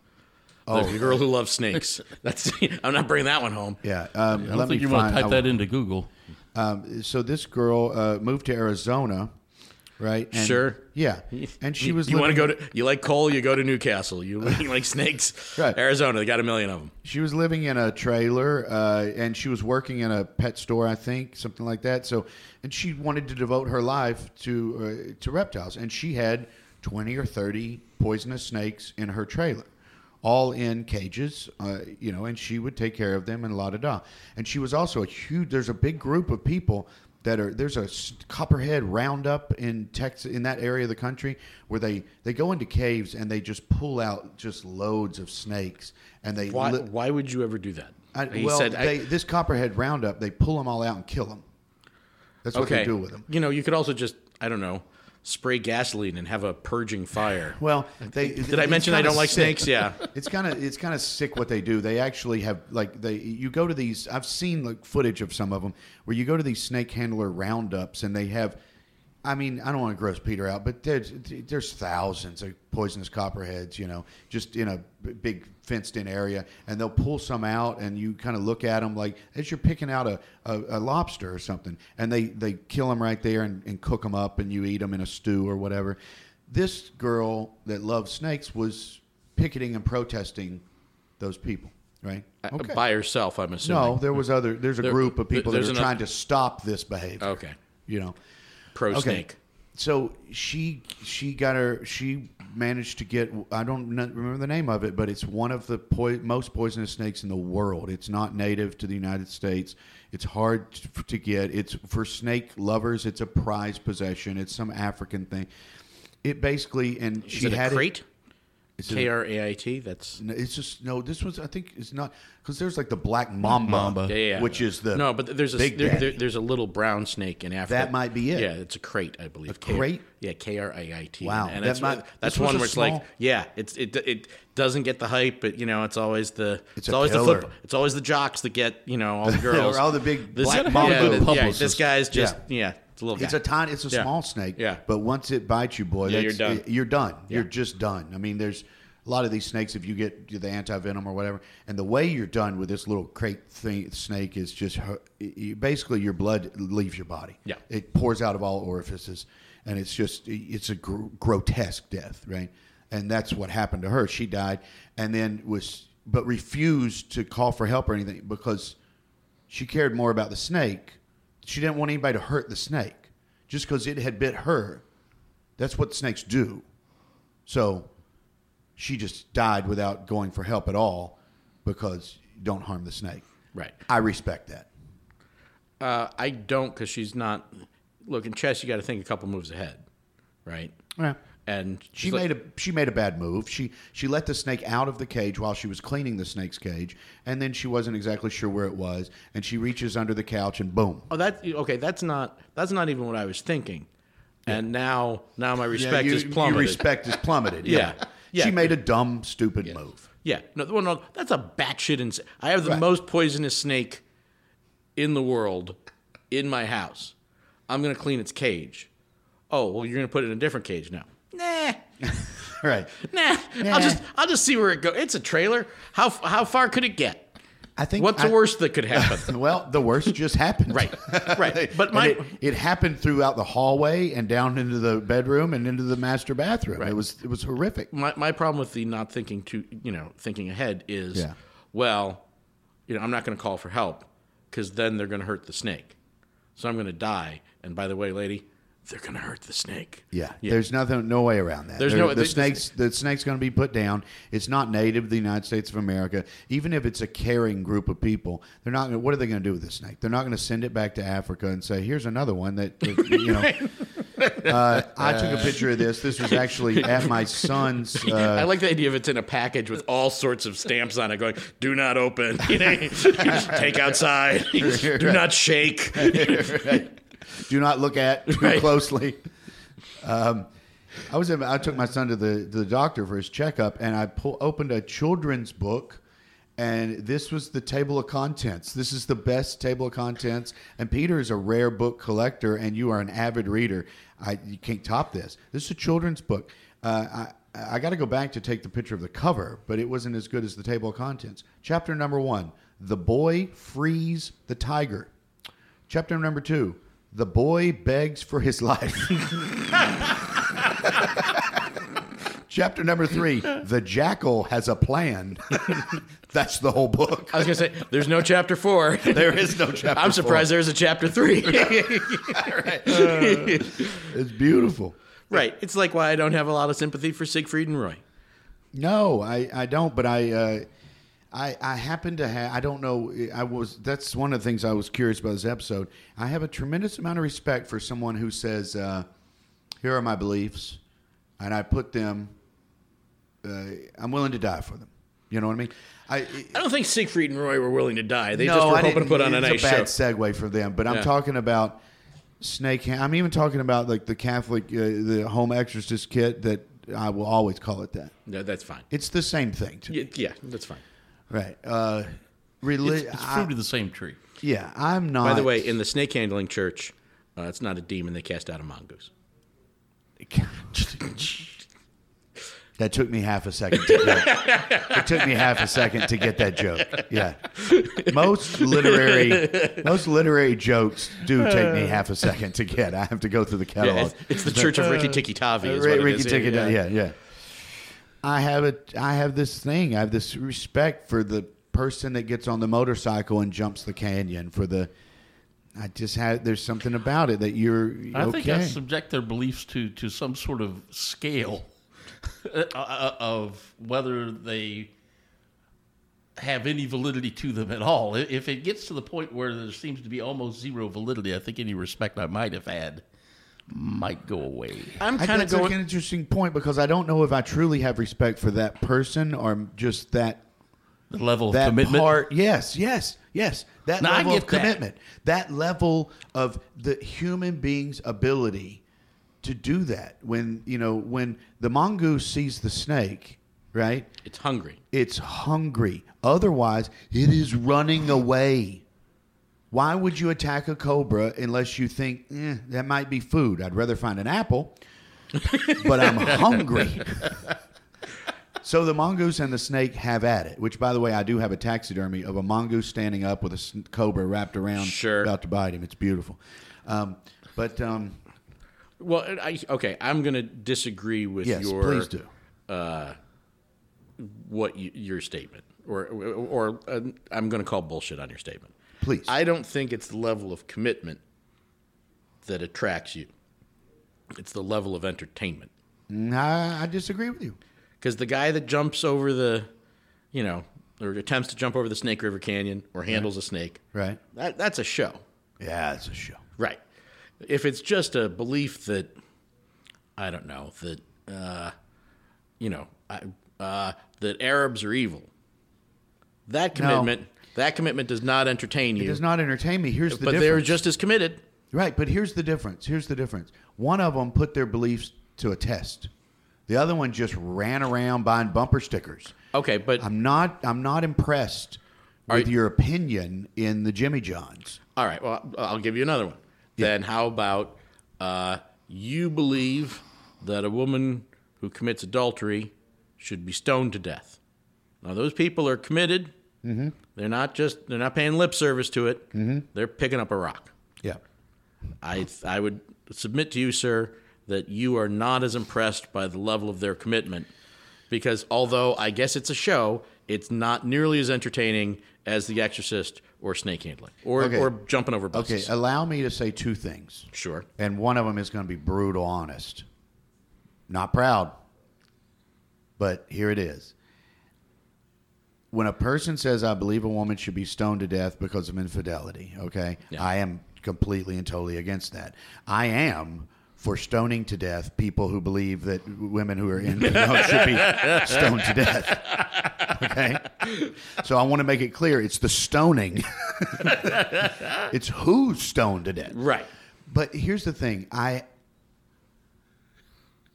Oh. the girl who loves snakes. (laughs) That's I'm not bringing that one home. Yeah. Um, I don't let think me you want find. to type I- that into Google. Um, so this girl uh, moved to Arizona, right? And- Sure. Yeah, and she you, was. You want to living- go to? You like coal? You go to Newcastle. You, (laughs) you like snakes? (laughs) Right. Arizona. They got a million of them. She was living in a trailer, uh, and she was working in a pet store, I think, something like that. So, and she wanted to devote her life to uh, to reptiles, and she had twenty or thirty poisonous snakes in her trailer, all in cages, uh, you know, and she would take care of them and la da da. And she was also a huge. There's a big group of people that are there's a copperhead roundup in Texas in that area of the country where they they go into caves and they just pull out just loads of snakes and they Why? li- why would you ever do that? I, He well, said, I- this copperhead roundup, they pull them all out and kill them. That's what okay. they do with them. You know, you could also just I don't know, spray gasoline and have a purging fire. (laughs) Well, they Did I mention I don't like snakes? Yeah. (laughs) It's kind of it's kind of sick what they do. They actually have like they you go to these. I've seen like footage of some of them where you go to these snake handler roundups and they have. I mean, I don't want to gross Peter out, but there's there's thousands of poisonous copperheads, you know, just in a b- big fenced-in area, and they'll pull some out, and you kind of look at them like as you're picking out a, a, a lobster or something, and they they kill them right there and, and cook them up, and you eat them in a stew or whatever. This girl that loves snakes was picketing and protesting those people, right? Uh, By herself, I'm assuming. No, there was other. There's a There- group of people that there's are another- trying to stop this behavior. Okay. You know. Pro Okay. snake. So she she got her she managed to get I don't remember the name of it, but it's one of the poi- most poisonous snakes in the world. It's not native to the United States. It's hard to, get. It's for snake lovers. It's a prized possession. It's some African thing. It basically and Is she it a had krait? It, it's a- K R A I T. That's no, it's just no. This was I think it's not because there's like the black mamba, mamba. Yeah, yeah. which is the no, but there's a there, there, there's a little brown snake in Africa. That might be it. Yeah, it's a krait, I believe. A krait? yeah, K R A I T. Wow, and that that's might- one- that's one where it's small- like, yeah, it's it it doesn't get the hype, but you know, it's always the it's, a always the it's always the jocks that get you know all the (laughs) girls, all the big This- black yeah, mamba yeah, this guy's just Yeah. yeah, it's a little guy. It's a tiny, it's a Yeah. small snake. Yeah. But once it bites you, boy, Yeah, that's, you're done. You're done. Yeah. You're just done. I mean, there's, a lot of these snakes, if you get the anti venom or whatever, and the way you're done with this little krait thing, snake is just you- basically your blood leaves your body. Yeah. it pours out of all orifices, and it's just it's a gr- grotesque death, right? And that's what happened to her. She died, and then was but refused to call for help or anything because she cared more about the snake. She didn't want anybody to hurt the snake just because it had bit her. That's what snakes do. So she just died without going for help at all because you don't harm the snake. Right. I respect that. Uh, I don't because she's not. Look, in chess, you got to think a couple moves ahead, right? Yeah. And She made a she made a bad move. She she let the snake out of the cage while she was cleaning the snake's cage, and then she wasn't exactly sure where it was, and she reaches under the couch and boom. Oh, that okay. That's not. That's not even what I was thinking. And now, now my respect yeah, you, is plummeted. Your respect is plummeted. (laughs) Yeah. yeah. Yeah. She made a dumb, stupid move. Yeah, no, well, no, that's a batshit insane. I have the Right. most poisonous snake in the world in my house. I'm gonna clean its cage. Oh, well, you're gonna put it in a different cage now. Nah, (laughs) Right. nah. I'll just, I'll just see where it goes. It's a trailer. How, how far could it get? I think What's the worst that could happen? (laughs) Well, the worst just happened. Right, right. (laughs) But my- it, it happened throughout the hallway and down into the bedroom and into the master bathroom. It was it was horrific. my, my problem with the not thinking too, you know, thinking ahead is, Yeah. well, you know, I'm not going to call for help because then they're going to hurt the snake. So I'm going to die. And by the way, lady, they're going to hurt the snake. Yeah, there's nothing, no way around that. There's There- no- the the- snakes. The snake's going to be put down. It's not native to the United States of America. Even if it's a caring group of people, they're not. Gonna, what are they going to do with the snake? They're not going to send it back to Africa and say, "Here's another one that that, you know." (laughs) uh, I took a picture of this. This was actually (laughs) at my son's. Uh, I like the idea of it's in a package with all sorts of stamps on it, going "Do not open," (laughs) you know, take outside, do not shake. Do not look at (laughs) too Right. closely. Um, I was. in- I took my son to the to the doctor for his checkup, and I pull, opened a children's book, and this was the table of contents. This is the best table of contents. And Peter is a rare book collector, and you are an avid reader. I you can't top this. This is a children's book. Uh, I. I got to go back to take the picture of the cover, but it wasn't as good as the table of contents. Chapter number one: The boy frees the tiger. Chapter number two: The boy begs for his life. (laughs) Chapter number three: The jackal has a plan. (laughs) That's the whole book. I was gonna say, there's no chapter four. (laughs) There is no chapter. I'm surprised four. there's a chapter three. It's beautiful. right. It's like why I don't have a lot of sympathy for Siegfried and Roy. No, I, I don't. But I, uh, I I happen to have. I don't know. I was. That's one of the things I was curious about this episode. I have a tremendous amount of respect for someone who says, uh, "Here are my beliefs," and I put them. Uh, I'm willing to die for them. You know what I mean? I. I don't think Siegfried and Roy were willing to die. They no, just were I hoping to put on a it's nice a bad show. segue for them. But I'm Yeah. talking about snake. I'm even talking about like the Catholic, uh, the home exorcist kit that I will always call it that. No, that's fine. It's the same thing. Yeah, yeah, that's fine. Right. Uh, reli- It's, it's I- of the same tree. yeah, I'm not. By the way, in the snake handling church, uh, it's not a demon. They cast out a mongoose. (laughs) that took me half a second to get. it took me half a second to get that joke. Yeah. Most literary, most literary jokes do take me half a second to get. I have to go through the Yeah, catalog. it's, it's the Church of Rikki Tikki Tavi. Is Ri- what it Rikki is. Tikki, yeah. yeah, I have a, I have this thing. I have this respect for the person that gets on the motorcycle and jumps the canyon. For the, I just had. There's something about it that you're I okay. think I subject their beliefs to, to some sort of scale (laughs) uh, of whether they have any validity to them at all. If it gets to the point where there seems to be almost zero validity, I think any respect I might have had might go away. I'm kind of that's like going. an interesting point because I don't know if I truly have respect for that person or just that The level of that commitment. part. Yes, yes, yes. That No, level of get that. commitment. That. level of the human being's ability to do that. When you know when the mongoose sees the snake, right? It's hungry. It's hungry. Otherwise, it is running away. Why would you attack a cobra unless you think eh, that might be food? I'd rather find an apple, but I'm (laughs) hungry. So the mongoose and the snake have at it. Which, by the way, I do have a taxidermy of a mongoose standing up with a cobra wrapped around, Sure. about to bite him. It's beautiful. Um, but um, Well, I, okay, I'm going to disagree with yes, your please do. what you, your statement, or or uh, I'm going to call bullshit on your statement. Please. I don't think it's the level of commitment that attracts you. It's the level of entertainment. I, I disagree with you. Because the guy that jumps over the, you know, or attempts to jump over the Snake River Canyon or handles a snake, Right? that, that's a show. Yeah, it's a show. Right. If it's just a belief that, I don't know, that, uh, you know, I, uh, that Arabs are evil, that No. That commitment does not entertain you. It does not entertain me. Here's the but difference. they're just as committed. Right, but here's the difference. Here's the difference. One of them put their beliefs to a test. The other one just ran around buying bumper stickers. Okay, but I'm not. I'm not impressed with you- your opinion in the Jimmy Johns. all right. Well, I'll give you another one. Then how about uh, you believe that a woman who commits adultery should be stoned to death? Now those people are committed. Mm-hmm. They're not just they're not paying lip service to it. Mm-hmm. They're picking up a rock. Yeah. I I would submit to you, sir, that you are not as impressed by the level of their commitment, because although I guess it's a show, it's not nearly as entertaining as The Exorcist or snake handling or Okay. or jumping over buses. Okay. Allow me to say two things, sure. and one of them is going to be brutal honest. Not proud, but here it is. When a person says, "I believe a woman should be stoned to death because of infidelity," okay, Yeah. I am completely and totally against that. I am for stoning to death people who believe that women who are in should be (laughs) stoned to death. Okay, so I want to make it clear: it's the stoning. (laughs) it's who's stoned to death. Right. But here's the thing. I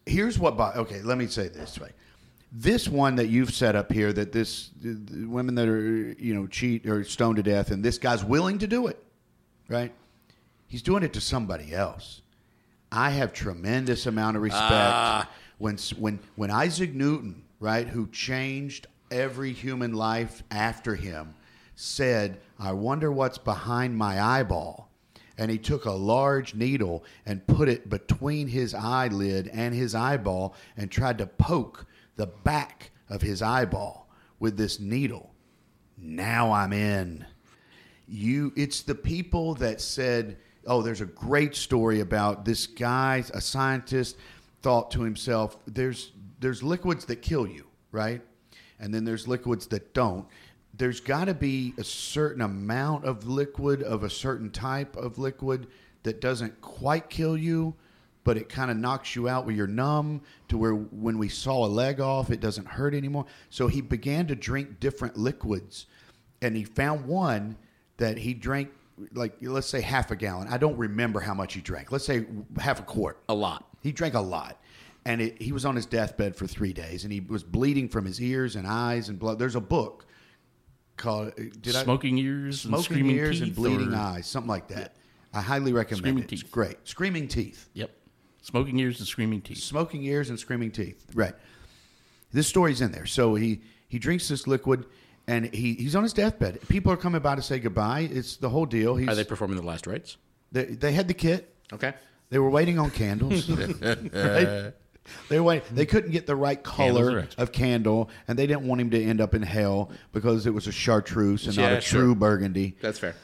here's what. Okay, let me say this way. This one that you've set up here, that this women that are you know cheat or stoned to death, and this guy's willing to do it, right? He's doing it to somebody else. I have tremendous amount of respect Ah. when when when Isaac Newton, right, who changed every human life after him, said, "I wonder what's behind my eyeball." And he took a large needle and put it between his eyelid and his eyeball and tried to poke the back of his eyeball with this needle. Now I'm in. You it's the people that said oh there's a great story about this guy a scientist thought to himself there's there's liquids that kill you right? And then there's liquids that don't. There's got to be a certain amount of liquid of a certain type of liquid that doesn't quite kill you but it kind of knocks you out where you're numb to where when we saw a leg off it doesn't hurt anymore so he began to drink different liquids and he found one that he drank like let's say half a gallon. I don't remember how much he drank. Let's say half a quart. A lot. He drank a lot. And it, he was on his deathbed for three days, and he was bleeding from his ears and eyes and blood. There's a book called uh, did I- Smoking ears and Smoking screaming Ears and Bleeding or- Eyes, something like that. I highly recommend Screaming it. It's great. Screaming Teeth. Yep. Smoking ears and screaming teeth. Smoking ears and screaming teeth. Right. This story's in there. So he he drinks this liquid, and he, he's on his deathbed. People are coming by to say goodbye. It's the whole deal. He's, Are they performing the last rites? they, they had the kit. Okay. They were waiting on candles. right? (laughs) They were waiting. They couldn't get the right color extra. of candle, and they didn't want him to end up in hell because it was a chartreuse and not Yeah, a sure. true burgundy. That's fair.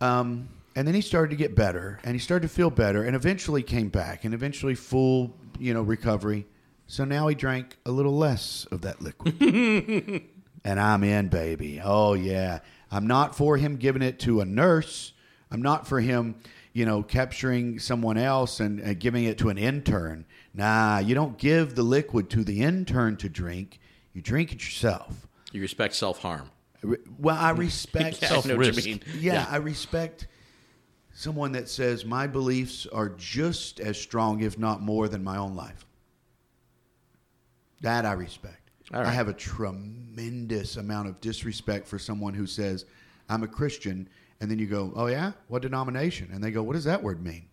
Um, and then he started to get better, and he started to feel better, and eventually came back, and eventually full, you know, recovery. So now he drank a little less of that liquid, (laughs) and I'm in, baby. Oh yeah, I'm not for him giving it to a nurse. I'm not for him, you know, capturing someone else and uh, giving it to an intern. Nah, you don't give the liquid to the intern to drink. You drink it yourself. You respect self harm. Well, I respect (laughs) Yeah, I know what you Self-risk. mean. yeah, I respect someone that says my beliefs are just as strong, if not more, than my own life. That I respect. All I have a tremendous amount of disrespect for someone who says, I'm a Christian, and then you go, Oh, yeah? What denomination? And they go, What does that word mean?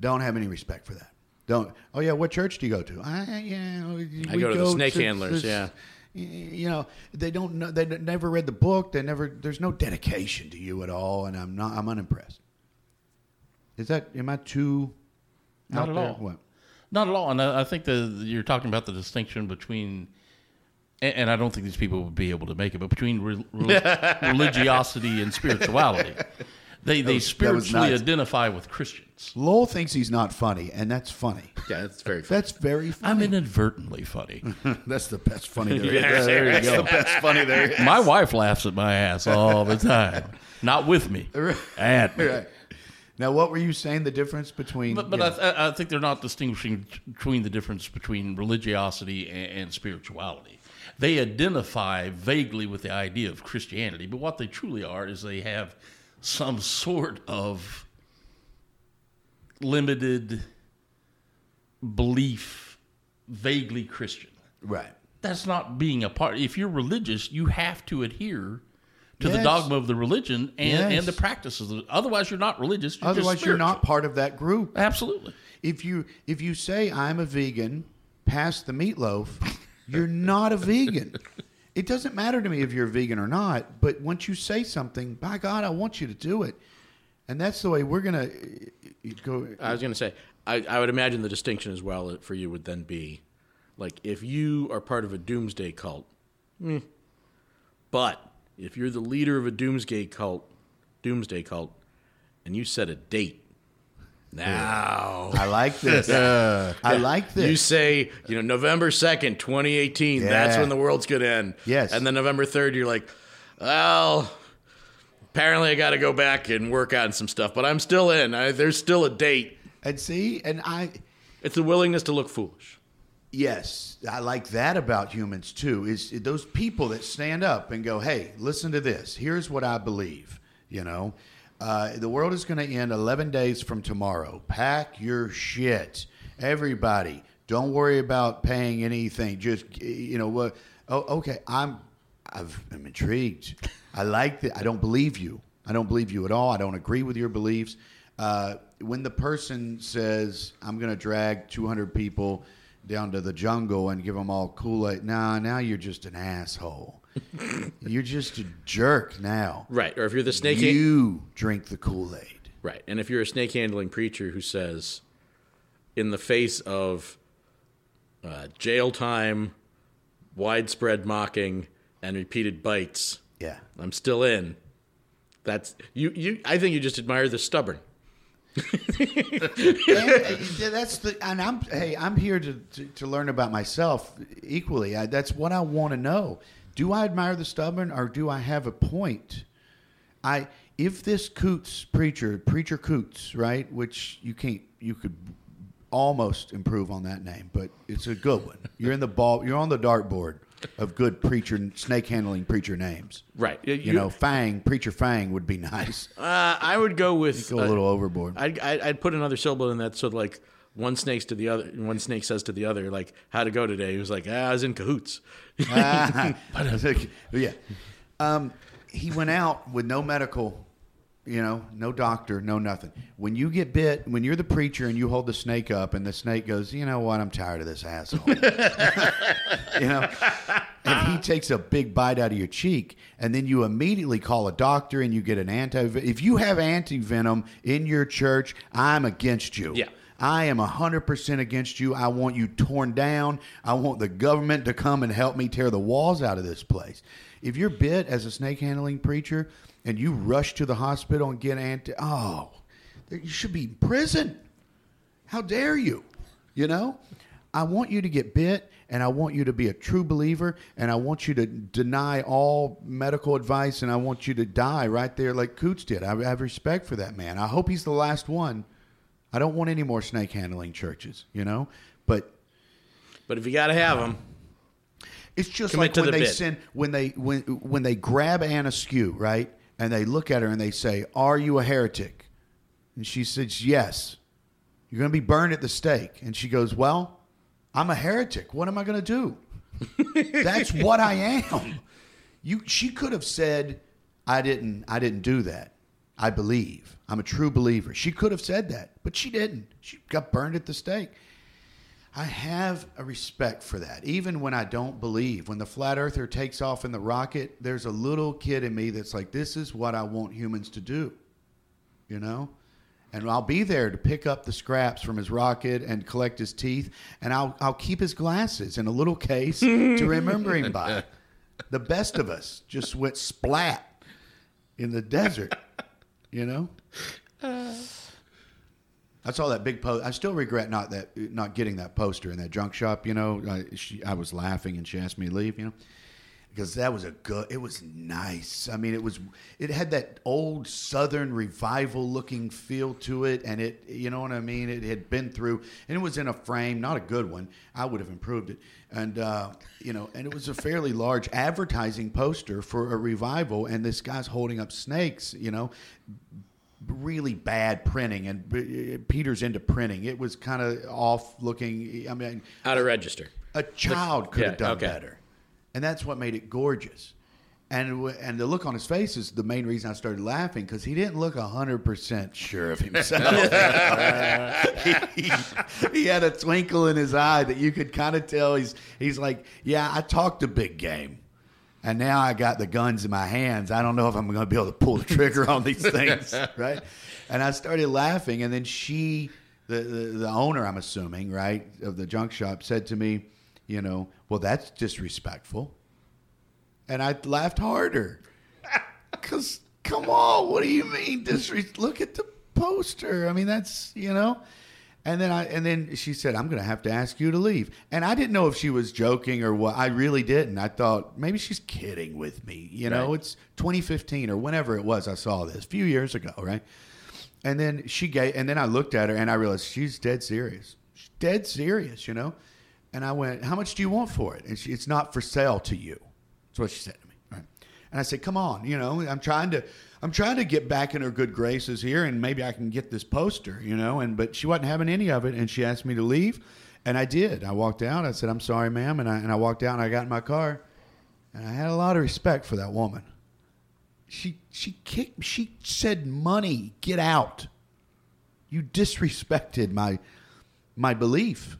Don't have any respect for that. Don't. Oh yeah, what church do you go to? I, yeah, we I go to the snake handlers, yeah. You know, they don't know. They never read the book. They never. There's no dedication to you at all, and I'm not. I'm unimpressed. Is that? Am I too? Not out at there? all. What? Not at all. And I, I think the you're talking about the distinction between, and, and I don't think these people would be able to make it, but between re, re- (laughs) religiosity and spirituality. They they was- spiritually nice. identify with Christians. Lowell thinks he's not funny, and that's funny. Yeah, that's very fun. That's very funny. I'm inadvertently funny. (laughs) that's the best funny (laughs) there is. Yeah, there you That's go. the best funny there is. My wife laughs at my ass all the time. Not with me, at me. Right. Now, what were you saying? The difference between? But, but I, th- I think they're not distinguishing between the difference between religiosity and, and spirituality. They identify vaguely with the idea of Christianity, but what they truly are is they have some sort of limited belief, vaguely Christian. right. That's not being a part. If you're religious, you have to adhere to the dogma of the religion and, Yes. and the practices. Otherwise, you're not religious. You're just Otherwise, you're not part of that group. Absolutely. If you if you say I'm a vegan, pass the meatloaf, you're not a vegan. (laughs) It doesn't matter to me if you're a vegan or not. But once you say something, by God, I want you to do it, and that's the way we're gonna uh, go. I was going to say, I, I would imagine the distinction as well for you would then be, like, if you are part of a doomsday cult, hmm. but if you're the leader of a doomsday cult, doomsday cult, and you set a date, now I like this. (laughs) I like this. you say, you know, November second, twenty eighteen. That's when the world's gonna end. Yes. and then November third, you're like, well. Apparently, I got to go back and work on some stuff, but I'm still in. I, there's still a date. and see, and I It's a willingness to look foolish. Yes, I like that about humans too. Is those people that stand up and go, "Hey, listen to this. Here's what I believe." You know, uh, the world is going to end 11 days from tomorrow. Pack your shit, everybody. Don't worry about paying anything. Just you know what? Oh, okay. I'm I've, I'm intrigued. I like that. I don't believe you. I don't believe you at all. I don't agree with your beliefs. Uh, when the person says, "I'm going to drag 200 people down to the jungle and give them all Kool Aid," nah, now you're just an asshole. (laughs) you're just a jerk now. Right. Or if you're the snake You drink the Kool Aid. Right. And if you're a snake handling preacher who says, in the face of uh, jail time, widespread mocking, and repeated bites, Yeah. I'm still in. That's you. You. I think you just admire the stubborn. And, that's the and I'm hey I'm here to, to, to learn about myself equally. I, that's what I want to know. Do I admire the stubborn or do I have a point? I if this Coots preacher preacher Coots right, which you can't you could almost improve on that name, but it's a good one. You're in the ball. You're on the dartboard of good preacher snake handling preacher names. Right. You, know, Fang preacher Fang would be (laughs) nice. Uh, I would go with. Go a uh, little overboard. I'd, I'd, I'd put another syllable in that, so like one snake's to the other. One snake says to the other, like, "How'd it go today?" He was like, ah, "I was in cahoots." Ah, (laughs) (laughs) yeah. Um, he went out with no medical, you know, no doctor, no nothing. When you get bit, when you're the preacher and you hold the snake up, and the snake goes, you know what, I'm tired of this asshole. (laughs) you know, and he takes a big bite out of your cheek, and then you immediately call a doctor and you get an anti. If you have anti venom in your church, I'm against you. Yeah. I am 100% against you. I want you torn down. I want the government to come and help me tear the walls out of this place. If you're bit as a snake handling preacher and you rush to the hospital and get anti, oh, you should be in prison. How dare you? You know? I want you to get bit and I want you to be a true believer and I want you to deny all medical advice and I want you to die right there like Coots did. I have respect for that man. I hope he's the last one. I don't want any more snake handling churches, you know? But But if you got to have them, it's just Commit like when the they bit. send when they when when they grab Anne Askew, right? And they look at her and they say, "Are you a heretic?" And she says, "Yes." You're going to be burned at the stake. And she goes, "Well, I'm a heretic. What am I going to do?" (laughs) That's what I am. You she could have said, "I didn't I didn't do that. I believe. I'm a true believer." She could have said that, but she didn't. She got burned at the stake. I have a respect for that. Even when I don't believe, when the flat earther takes off in the rocket, there's a little kid in me that's like, this is what I want humans to do. You know? And I'll be there to pick up the scraps from his rocket and collect his teeth. And I'll, I'll keep his glasses in a little case to remember him by. The best of us just went splat in the desert, you know? Uh. I saw that big post. I still regret not that not getting that poster in that junk shop. You know, I, she, I was laughing and she asked me to leave. You know, because that was a good. It was nice. I mean, it was. It had that old Southern revival looking feel to it, and it. You know what I mean? It had been through, and it was in a frame, not a good one. I would have improved it, and uh, you know, and it was a fairly large advertising poster for a revival, and this guy's holding up snakes. You know really bad printing, and uh, Peter's into printing. It was kind of off looking. I mean, Out of register. a child could have yeah, done okay. better, and that's what made it gorgeous. And and the look on his face is the main reason I started laughing because he didn't look hundred percent sure of himself. (laughs) (laughs) he, he had a twinkle in his eye that you could kind of tell. He's he's like, yeah, I talked a big game. And now I got the guns in my hands. I don't know if I'm going to be able to pull the trigger on these things, (laughs) right? And I started laughing, and then she, the, the the owner, I'm assuming, right, of the junk shop, said to me, you know, well, that's disrespectful. And I laughed harder, (laughs) because come on, what do you mean disres? Look at the poster. I mean, that's you know. And then I and then she said, "I'm going to have to ask you to leave." And I didn't know if she was joking or what. I really didn't. I thought maybe she's kidding with me. You know, Right. it's 2015 or whenever it was. I saw this a few years ago, right? And then she gave, and then I looked at her and I realized she's dead serious. She's dead serious, you know. And I went, "How much do you want for it?" And she, it's not for sale to you. That's what she said to me. Right? And I said, "Come on, you know, I'm trying to, I'm trying to get back in her good graces here, and maybe I can get this poster, you know." And but she wasn't having any of it, and she asked me to leave, and I did. I walked out. I said, "I'm sorry, ma'am," and I and I walked out and I got in my car, and I had a lot of respect for that woman. She she kicked. She said, "Money, get out." You disrespected my my belief.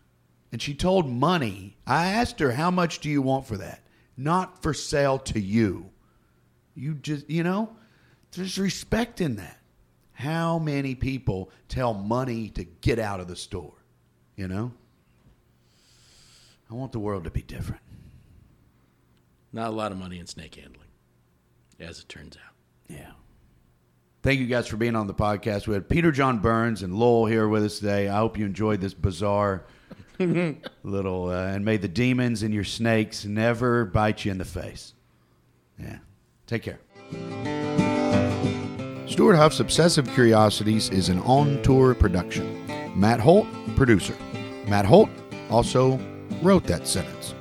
And she told money. I asked her, "How much do you want for that?" Not for sale to you. You just, you know, there's respect in that. How many people tell money to get out of the store? You know? I want the world to be different. Not a lot of money in snake handling, as it turns out. Yeah. Thank you guys for being on the podcast. We had Peter John Burns and Lowell here with us today. I hope you enjoyed this bizarre (laughs) little, uh, and may the demons and your snakes never bite you in the face. Yeah. Take care. Stuart Huff's Obsessive Curiosities is an on tour production. Matt Holt, producer. Matt Holt also wrote that sentence.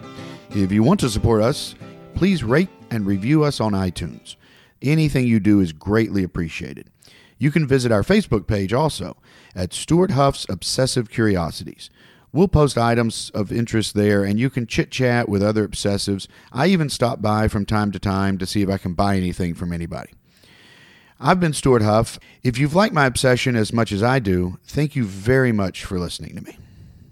If you want to support us, please rate and review us on iTunes. Anything you do is greatly appreciated. You can visit our Facebook page also at Stuart Huff's Obsessive Curiosities. We'll post items of interest there, and you can chit chat with other obsessives. I even stop by from time to time to see if I can buy anything from anybody. I've been Stuart Huff. If you've liked my obsession as much as I do, thank you very much for listening to me.